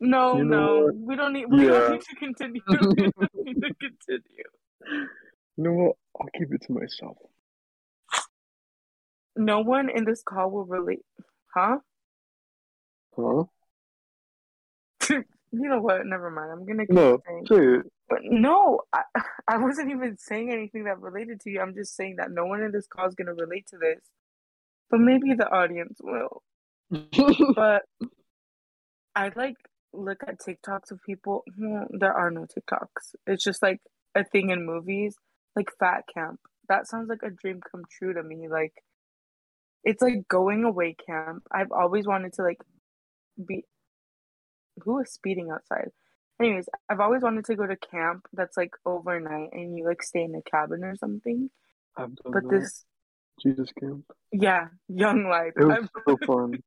No, You know no, what? we don't need. We Yeah. don't need to continue. we don't need to continue. you know what? I'll keep it to myself. No one in this call will relate. Huh? Huh? You know what? Never mind. I'm gonna keep No, saying. say it. But no, I, I wasn't even saying anything that related to you. I'm just saying that no one in this call is gonna relate to this. But maybe the audience will. But I like look at TikToks of people. hmm, There are no TikToks. It's just like a thing in movies, like Fat Camp. That sounds like a dream come true to me. Like it's like going away camp. I've always wanted to like be. Who is speeding outside? Anyways, I've always wanted to go to camp that's like overnight and you like stay in a cabin or something. I've done But that. this, Jesus camp. yeah, young life. It was so fun.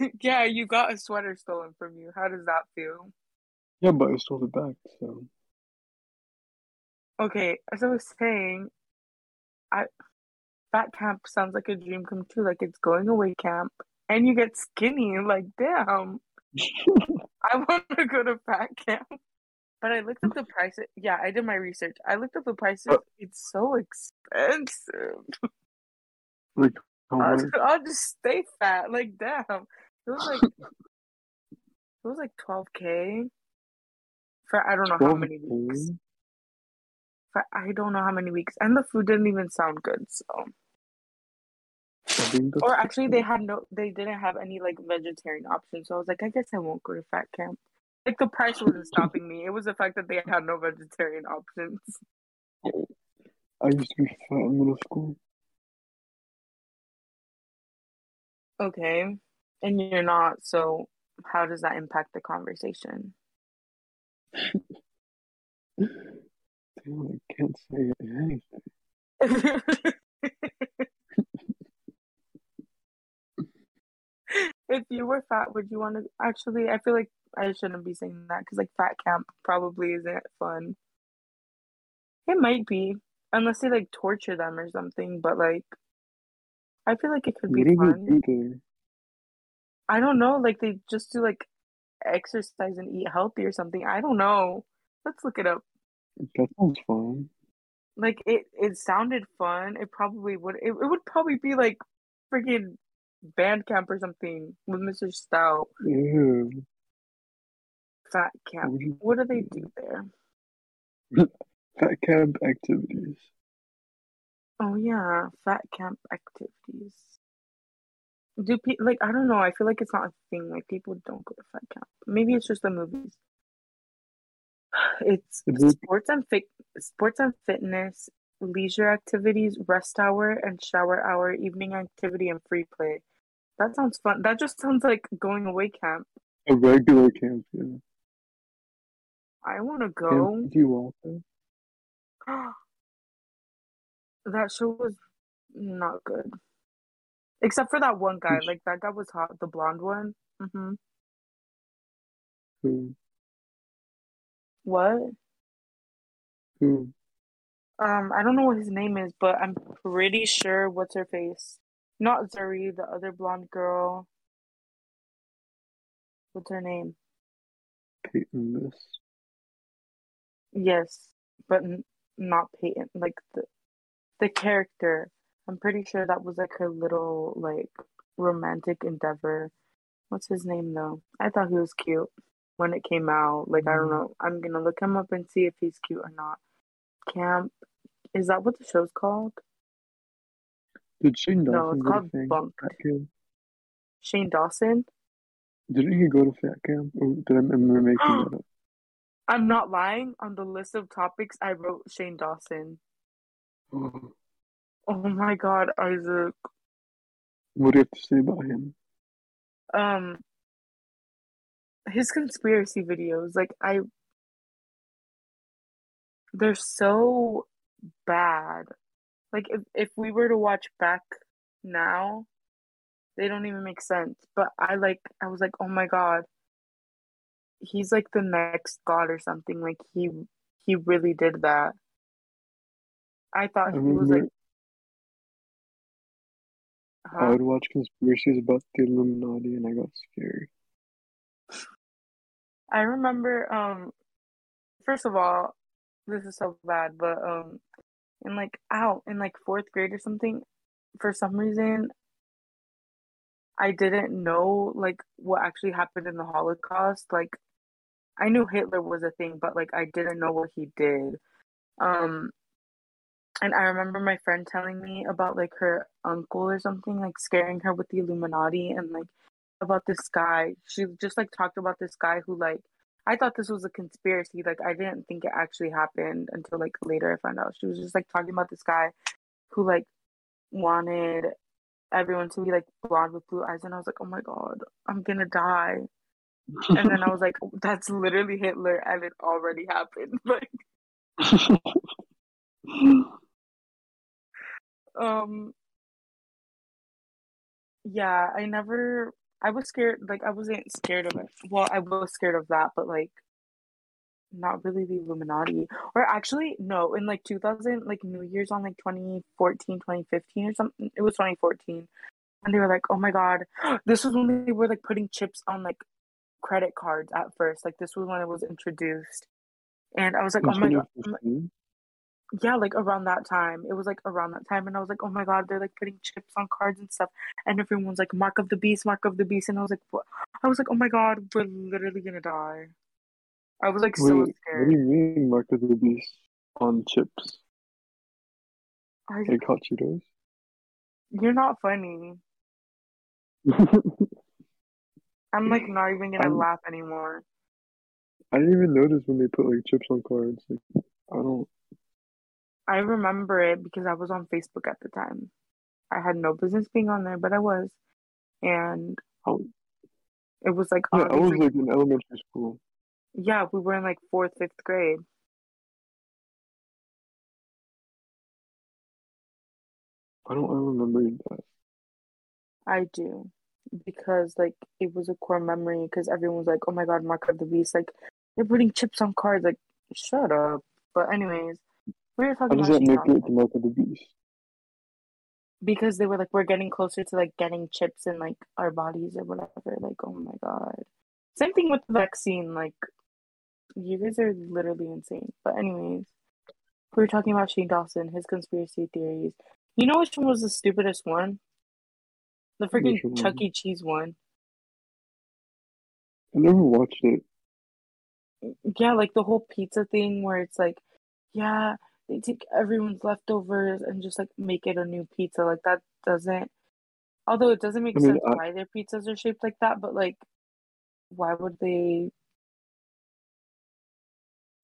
yeah, you got a sweater stolen from you. How does that feel? Yeah, but I stole it back, so Okay, as I was saying, I fat camp sounds like a dream come true. Like it's going away camp, and you get skinny. Like damn, I want to go to fat camp. But I looked up the prices. Yeah, I did my research. I looked up the prices. Uh, It's so expensive. like I'll. I'll just stay fat. Like damn, it was like it was like twelve k for I don't know how many weeks. 12K? For I don't know how many weeks, and the food didn't even sound good. So. I think that's Or actually, they had no, they didn't have any like vegetarian options. So I was like, I guess I won't go to fat camp. Like the price wasn't stopping me. It was the fact that they had no vegetarian options. I used to be fat in middle school. Okay, and you're not. So how does that impact the conversation? Damn, I can't say anything. if you were fat, would you want to? Actually, I feel like I shouldn't be saying that because like fat camp probably isn't fun. It might be, unless they like torture them or something. But like, I feel like it could be What fun. there? I don't know. Like they just do like exercise and eat healthy or something. I don't know. Let's look it up. That sounds fun. Like it, it sounded fun. It probably would. It, it would probably be like freaking band camp or something with Mr. Stout. Ew. Fat camp. What do What do they do there? Fat camp activities. Oh yeah, fat camp activities. Do pe like I don't know. I feel like it's not a thing. Like people don't go to fat camp. Maybe it's just the movies. It's sports and fit, sports and fitness, leisure activities, rest hour and shower hour, evening activity, and free play. That sounds fun. That just sounds like going away camp. A regular camp, yeah. I want to go. Camp go. Hiawatha. That show was not good. Except for that one guy. Like that guy was hot, the blonde one. hmm Who? What? Who? Um, I don't know what his name is, but I'm pretty sure what's her face. Not Zuri, the other blonde girl. What's her name? Peyton List. Yes, but n not Peyton. Like the the character. I'm pretty sure that was like her little like romantic endeavor. What's his name though? I thought he was cute. When it came out. Like I don't Mm. know. I'm gonna look him up and see if he's cute or not. Camp is that what the show's called? Did Shane Dawson. No, it's called. Camp? Shane Dawson? Didn't he go to Fat Camp? Or did I I making that up? I'm not lying. On the list of topics, I wrote Shane Dawson. Oh, Oh my God, Isaac. what do you have to say about him? Um, his conspiracy videos, like I, they're so bad. Like if if we were to watch back now, they don't even make sense. But I like, I was like, oh my God, he's like the next god or something. Like he he really did that. I I thought he was like, remember I would watch conspiracies about the Illuminati and I got scared. I remember, um, first of all, this is so bad, but um, in like out in like fourth grade or something, for some reason, I didn't know like what actually happened in the Holocaust. Like, I knew Hitler was a thing, but like I didn't know what he did. Um, and I remember my friend telling me about like her uncle or something, like scaring her with the Illuminati and like about this guy. She just like talked about this guy who like I thought this was a conspiracy. Like I didn't think it actually happened until like later I found out. She was just like talking about this guy who like wanted everyone to be like blonde with blue eyes and I was like, "Oh my god, I'm to die." And then I was like, "That's literally Hitler and it already happened." Like um yeah, I never I was scared like I wasn't scared of it. Well, I was scared of that, but like not really the Illuminati. Or actually, no, in like 2000, like New Year's on like 2014, 2015 or something. It was 2014. And they were like, oh my God. This was when they were like putting chips on like credit cards at first. Like this was when it was introduced. And I was like, oh my God. 2015? Yeah, like around that time. It was like around that time. And I was like, oh my God, they're like putting chips on cards and stuff. And everyone's like, Mark of the Beast, Mark of the Beast. And I was like, what? I was like, oh my God, we're literally gonna die. I was like so Wait, what do you mean Mark of the Beast on chips? I, Like hot Cheetos? you're not funny. I'm like not even gonna I'm- laugh anymore. I didn't even notice when they put like chips on cards. Like I don't I remember it because I was on Facebook at the time. I had no business being on there, but I was. And Oh. it was like Yeah, I was like in elementary school. yeah, we were in like fourth, fifth grade. I don't I remember that. I do. Because like it was a core memory because everyone was like, Oh my god, Mark of the Beast, like they're putting chips on cards, like shut up. But anyways, we were How talking does about that make it Dawson the Mark of the Beast? because they were like, We're getting closer to like getting chips in like our bodies or whatever. Like, oh my god. Same thing with the vaccine, like you guys are literally insane. But anyways, we were talking about Shane Dawson, his conspiracy theories. You know which one was the stupidest one? The freaking one? Chuck E. Cheese one. I never watched it. Yeah, like the whole pizza thing where it's like, yeah, they take everyone's leftovers and just like make it a new pizza. Like that doesn't, although it doesn't make I mean, sense I- why their pizzas are shaped like that, but like, why would they,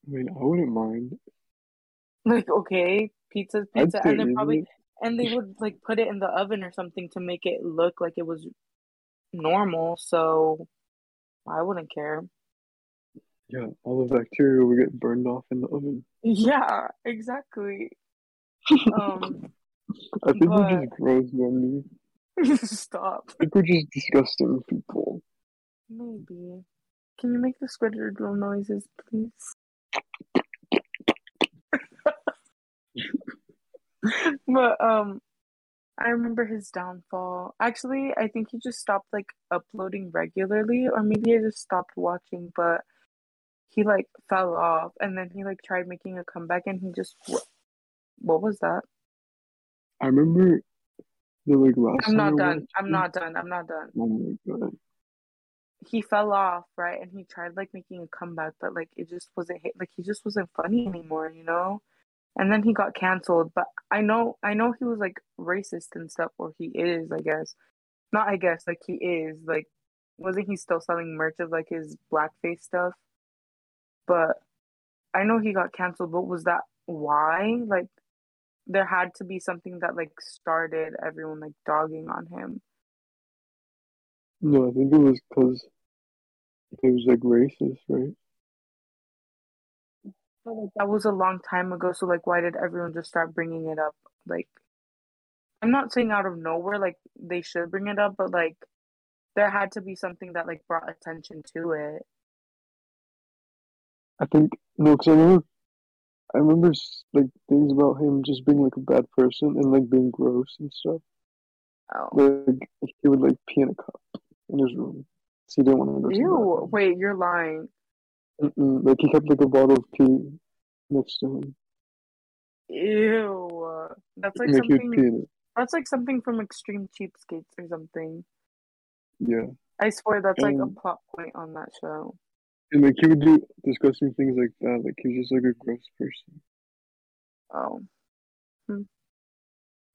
I mean, I wouldn't mind. like, okay, pizza's pizza, and then probably, it. and they would like put it in the oven or something to make it look like it was normal. So I wouldn't care. Yeah, all the bacteria would get burned off in the oven. Yeah, exactly. Um, I think we're but- just gross, Wendy. stop. I think we're just disgusting people. Maybe. Can you make the Squidward noises, please? but um, I remember his downfall. Actually, I think he just stopped like uploading regularly, or maybe I just stopped watching. But he like fell off, and then he like tried making a comeback, and he just what was that? I remember the like last I'm not done. I'm not done. I'm not done. Oh my god. he fell off, right? And he tried like making a comeback, but like it just wasn't hit like he just wasn't funny anymore, you know? And then he got canceled, but I know I know he was like racist and stuff, or he is, I guess. Not I guess, like he is. Like wasn't he still selling merch of like his blackface stuff? But I know he got canceled, but was that why? Like there had to be something that like started everyone like dogging on him. No, I think it was because it was like racist, right? But, like, that was a long time ago, so like why did everyone just start bringing it up? Like I'm not saying out of nowhere like they should bring it up, but like there had to be something that like brought attention to it. I think no, because I remember, I remember like things about him just being like a bad person and like being gross and stuff. Oh. Like he would like pee in a cup in his room, so he didn't want to go Ew, wait, you're lying. Mm-mm. Like he kept like a bottle of tea next to him, Ew. That's like like something pee that's like something from Extreme Cheapskates or something. Yeah, I swear that's like a Um, plot point on that show. And like he would do disgusting things like that. Like he was just like a gross person. Oh. Hmm.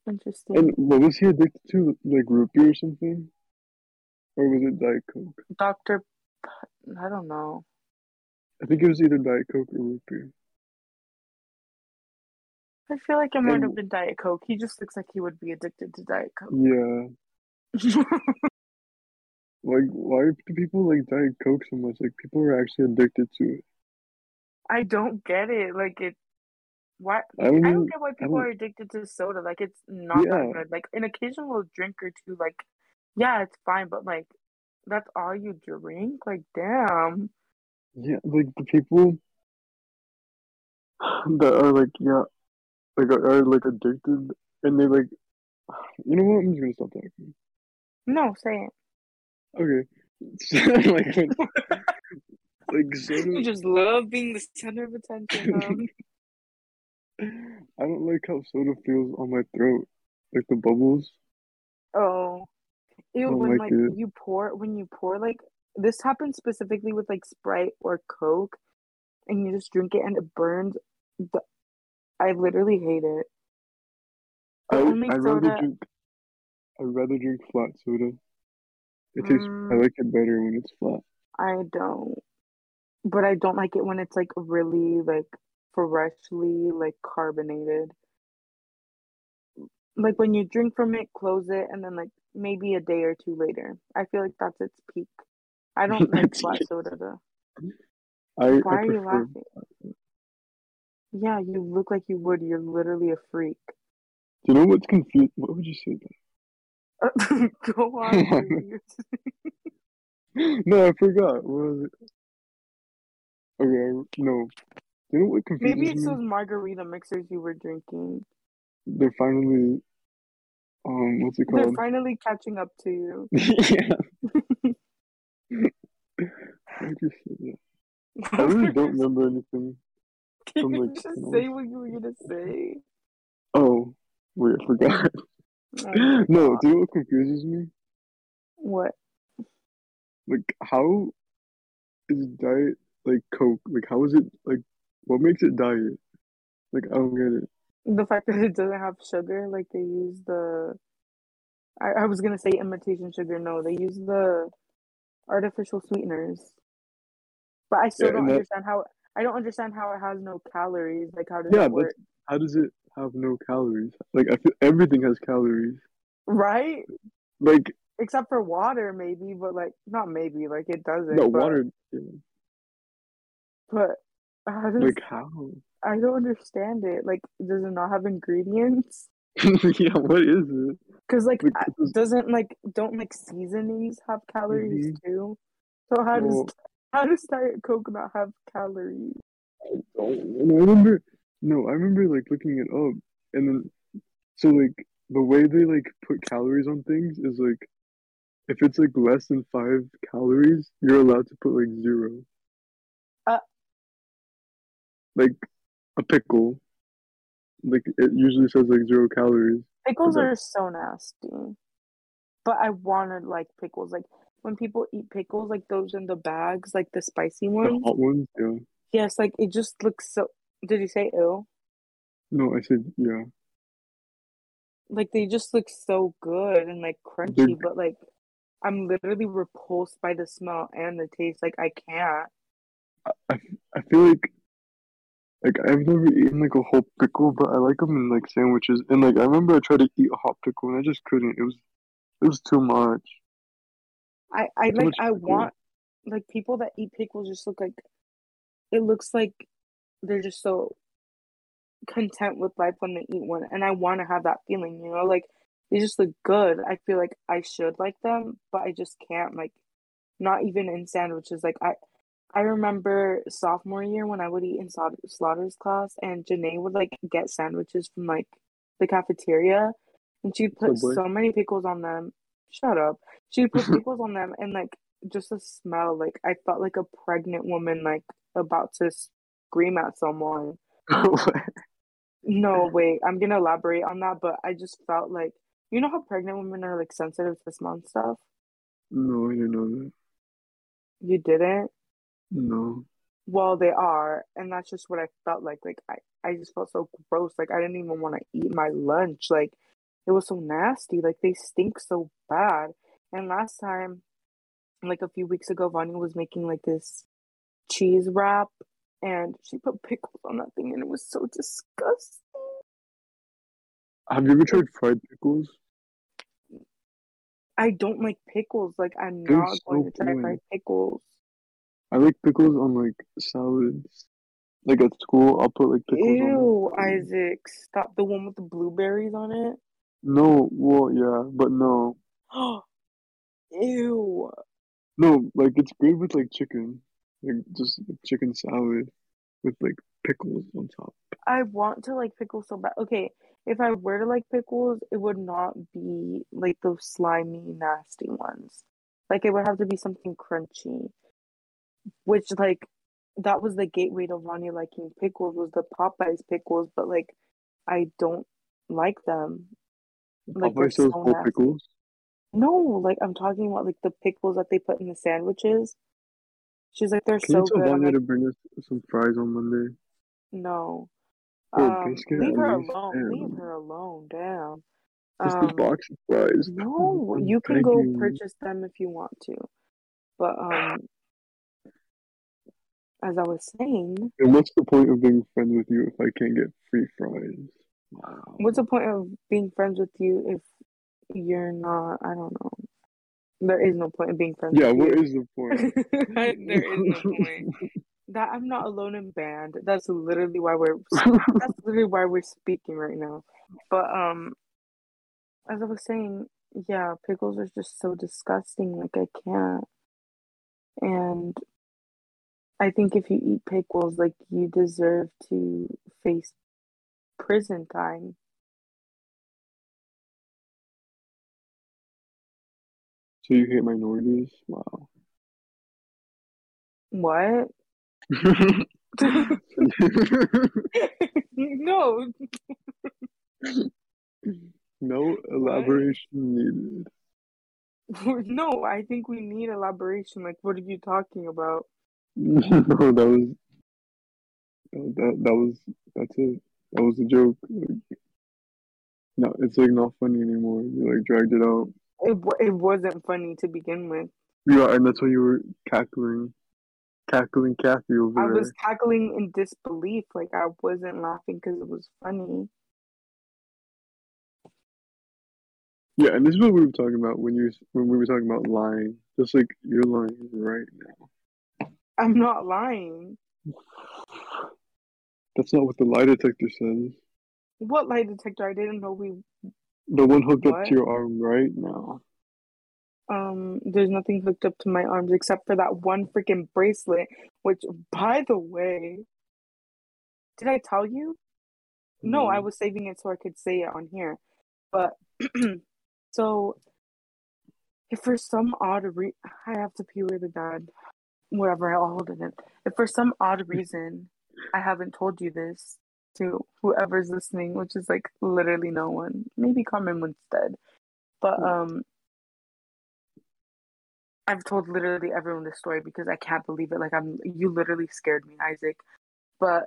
Interesting. And what was he addicted to? Like root beer or something, or was it Diet Coke? Dr. P- I don't know. I think it was either Diet Coke or root beer. I feel like it might have And been Diet Coke. He just looks like he would be addicted to Diet Coke. yeah, like why do people like Diet Coke so much? Like people are actually addicted to it. I don't get it. Like it why I don't I don't get why people are addicted to soda. Like it's not that good. Like an occasional drink or two, like yeah, it's fine, but like that's all you drink? Like damn. yeah. Like the people that are like yeah, like are, are like addicted, and they like. You know what? I'm just gonna stop talking. No, say Okay. Like when, like You just love being the center of attention, um. I don't like how soda feels on my throat, like the bubbles. Oh. Ew, when like like it. you pour when you pour like this happens specifically with like Sprite or Coke and you just drink it and it burns. The, I literally hate it. The I I rather drink. I rather drink flat soda. It tastes. I mm, like it better when it's flat. I don't. But I don't like it when it's like really like freshly like carbonated. Like when you drink from it, close it, and then like maybe a day or two later. I feel like that's its peak. I don't like flat soda though. I I Why are you laughing? Yeah, you look like you would. You're literally a freak. Do you know what's confused? What would you say? Go on, no, I forgot. What was it? Okay, no. You know what Maybe it's me? those margarita mixers you were drinking. They're finally. Um, what's it called? They're finally catching up to you. yeah. I just said that. I really don't remember anything Can from you just say what you were gonna say? Oh, wait, I forgot. No, uh, do you know what confuses me? What? Like, how is diet like Coke? Like, how is it like? What makes it diet? Like, I don't get it. The fact that it doesn't have sugar, like they use the I, I was gonna say imitation sugar. No, they use the artificial sweeteners. But I still Yeah, don't understand how I don't understand how it has no calories. Like how does yeah, that's work? how does it have no calories? Like, I feel everything has calories. Right? Like, Except for water, maybe, but like not maybe, like it doesn't. But water. Yeah. but how does Like how? I don't understand it. Like, does it not have ingredients? yeah, what is it? Because like, Like, I- it was, doesn't like don't like seasonings have calories mhm. too? So how does how does Diet Coke not have calories? I don't. Remember. No, I remember like looking it up, and then so like the way they like put calories on things is like if it's like less than five calories, you're allowed to put like zero. Uh, Like a pickle, like it usually says like zero calories. pickles are so nasty. But I wanted like pickles. Like when people eat pickles, like those in the bags, like the spicy The ones. hot ones, yeah. Yes, like it just looks so. Did you say ill? No, I said yeah. Like they just look so good and like They're crunchy, but like I'm literally repulsed by the smell and the taste. Like I can't. I, I feel like like I've never eaten like a whole pickle, but I like them in like sandwiches. And like I remember I tried to eat a hot pickle and I just couldn't. It was it was too much. I I Too like I pickle. want like people that eat pickles just look like it looks like they're just so content with life when they eat one, and I want to have that feeling. You know, like they just look good. I feel like I should like them, but I just can't. Like not even in sandwiches. Like I. I remember sophomore year when I would eat in Slaughter's class, and Janae would like get sandwiches from like the cafeteria, and she'd put oh, Subway. so many pickles on them. Shut up. She'd put pickles on them, and like just the smell, like I felt like a pregnant woman, like about to scream at someone. No, wait, I'm gonna elaborate on that, but I just felt like you know how pregnant women are like sensitive to smell and stuff. no, I didn't know that. You didn't. No. Well, they are, and that's just what I felt like. Like I, I just felt so gross. Like I didn't even want to eat my lunch. Like it was so nasty. Like they stink so bad. And last time, like a few weeks ago, Vanya was making like this cheese wrap, and she put pickles on that thing, and it was so disgusting. Have you ever tried fried pickles? I don't like pickles. Like I'm They're not going so to try fried pickles. I like pickles on like salads. Like at school, I'll put like pickles Ew, on. Isaac, stop the one with the blueberries on it. No, well, yeah, but no, Ew. no, like it's good with like chicken, like just like, chicken salad with like pickles on top. I want to like pickles so bad. Okay, if I were to like pickles, it would not be like those slimy, nasty ones. Like it would have to be something crunchy. Which like that was the gateway to Vanya liking pickles was the Popeyes pickles, but like I don't like them. Like sells so pickles. No, like I'm talking about like the pickles that they put in the sandwiches. She's like they're Can you so tell good. Vanya like, to bring us some fries on Monday? no. Um, leave her alone. Leave her alone. Damn. Just the Um, box of fries. no, you can go purchase them if you want to. But um, as I was saying, And what's the point of being friends with you if I can't get free fries? Wow. what's the point of being friends with you if you're not? I don't know. There is no point in being friends Yeah, what you. is the point? there is no point. That I'm not alone in band. That's literally why we're that's literally why we're speaking right now. But um as I was saying, yeah, pickles are just so disgusting, like I can't. And I think if you eat pickles, like you deserve to face prison time. So you hate minorities? Wow. What? no. no elaboration needed. No, I think we need elaboration. Like what are you talking about? no, that was that that was that's it. That was a joke. Like, no, it's like not funny anymore. You like dragged it out. It it wasn't funny to begin with. Yeah, and that's why you were cackling, cackling Kathy over I there. was cackling in disbelief, like I wasn't laughing because it was funny. Yeah, and this is what we were talking about when you when we were talking about lying. Just like you're lying right now. I'm not lying. That's not what the lie detector says. What lie detector? I didn't know we The one hooked up to your arm right now. um there's nothing hooked up to my arms except for that one freaking bracelet, which by the way, did I tell you? No, I was saving it so I could say it on here. But so if for some odd re I have to pee with really bad. Whatever, I'll hold it in. If for some odd reason I haven't told you this to whoever's listening, which is like literally no one, maybe Carmen instead. But um I've told literally everyone this story because I can't believe it. Like I'm, you literally scared me, Isaac. But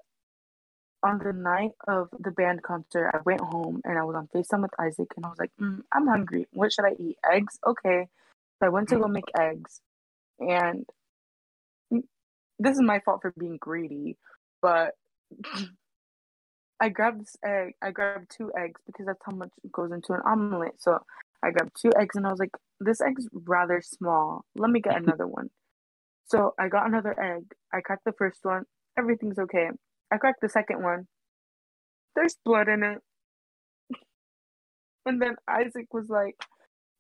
on the night of the band concert, I went home and I was on FaceTime with Isaac and I was like, mm, I'm hungry. What should I eat? Eggs? Okay. So I went to go make eggs. And this is my fault for being greedy, but I grabbed this egg. I grabbed two eggs because that's how much goes into an omelet. So I grabbed two eggs and I was like, this egg's rather small. Let me get another one. So I got another egg. I cracked the first one. Everything's okay. I cracked the second one. There's blood in it. And then Isaac was like,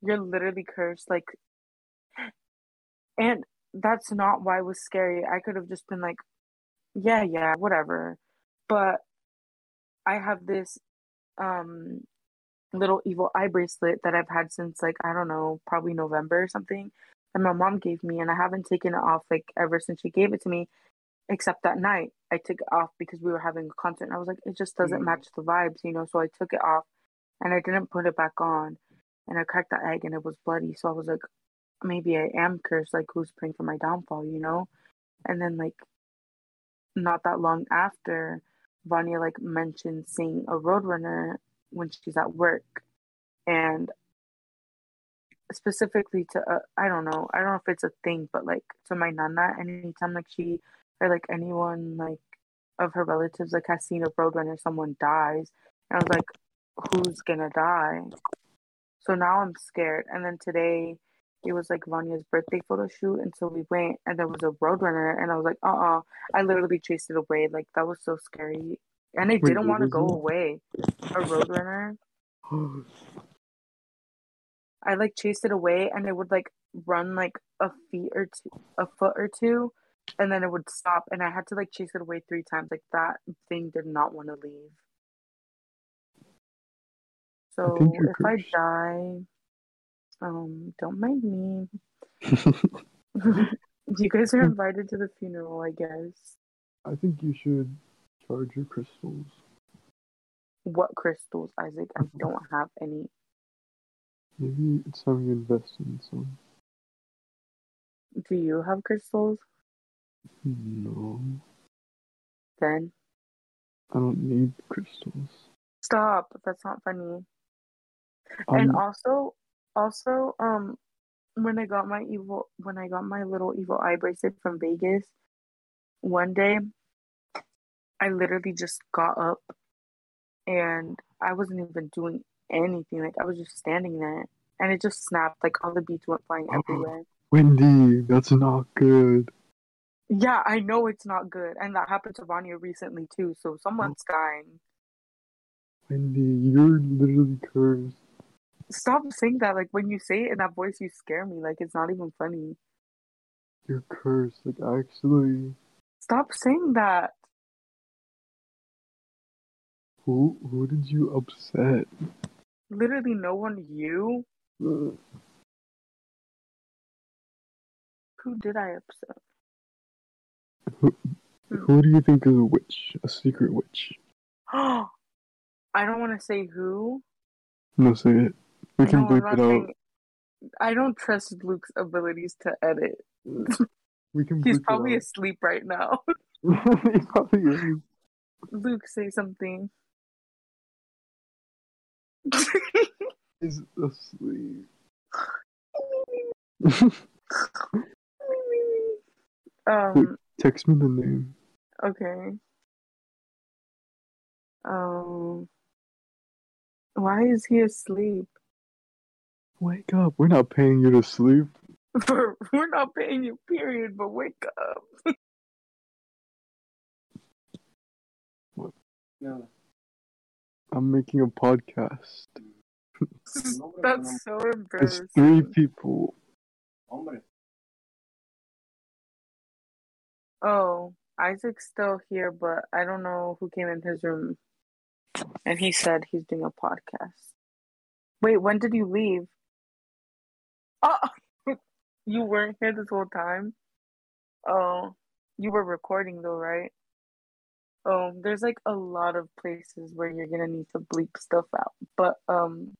You're literally cursed. Like, and that's not why it was scary. I could have just been like, Yeah, yeah, whatever. But I have this um little evil eye bracelet that I've had since like I don't know, probably November or something. that my mom gave me and I haven't taken it off like ever since she gave it to me. Except that night I took it off because we were having a concert and I was like, it just doesn't mm. match the vibes, you know. So I took it off and I didn't put it back on. And I cracked the egg and it was bloody. So I was like, maybe I am cursed, like who's praying for my downfall, you know? And then like not that long after, Vanya like mentioned seeing a roadrunner when she's at work, and specifically to uh, I don't know I don't know if it's a thing, but like to my nana, anytime like she or like anyone like of her relatives like has seen a roadrunner, someone dies, and I was like, who's gonna die? So now I'm scared. And then today it was like Vanya's birthday photo shoot, and so we went, and there was a roadrunner, and I was like, uh uh-uh. uh I literally chased it away. Like that was so scary, and it Wait, didn't want to go it? away. A roadrunner. I like chased it away, and it would like run like a feet or two, a foot or two, and then it would stop, and I had to like chase it away three times. Like that thing did not want to leave. So I if cursed. I die, um, don't mind me. you guys are invited to the funeral, I guess. I think you should charge your crystals. What crystals, Isaac? I don't have any. Maybe it's time you invest in some. Do you have crystals? No. Then? I don't need crystals. Stop. That's not funny. Um, and also, also, um, when I got my evil, when I got my little evil eye bracelet from Vegas, one day, I literally just got up, and I wasn't even doing anything. Like I was just standing there, and it just snapped. Like all the beads went flying everywhere. Wendy, that's not good. Yeah, I know it's not good, and that happened to Vanya recently too. So someone's dying. Wendy, you're literally cursed. Stop saying that. Like when you say it in that voice, you scare me. Like it's not even funny. You're cursed. Like actually. Stop saying that. Who who did you upset? Literally no one. You. Who did I upset? Who, hmm. who do you think is a witch? A secret witch? I don't want to say who. No, say it. We can no, bleep it out. I don't trust Luke's abilities to edit. We can. He's probably asleep right now. he probably is. Luke, say something. He's asleep. um. Text me the name. Okay. Um. Why is he asleep? Wake up. We're not paying you to sleep. We're not paying you, period, but wake up. what? No. I'm making a podcast. That's so embarrassing. It's three people. Oh, Isaac's still here, but I don't know who came in his room. And he said he's doing a podcast. Wait, when did you leave? Oh, you weren't here this whole time? Oh, you were recording though, right? Oh, there's like a lot of places where you're gonna need to bleep stuff out, but um,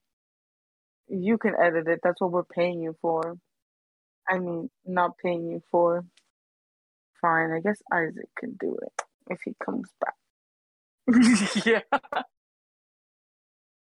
you can edit it. That's what we're paying you for. I mean, not paying you for. Fine, I guess Isaac can do it if he comes back. yeah.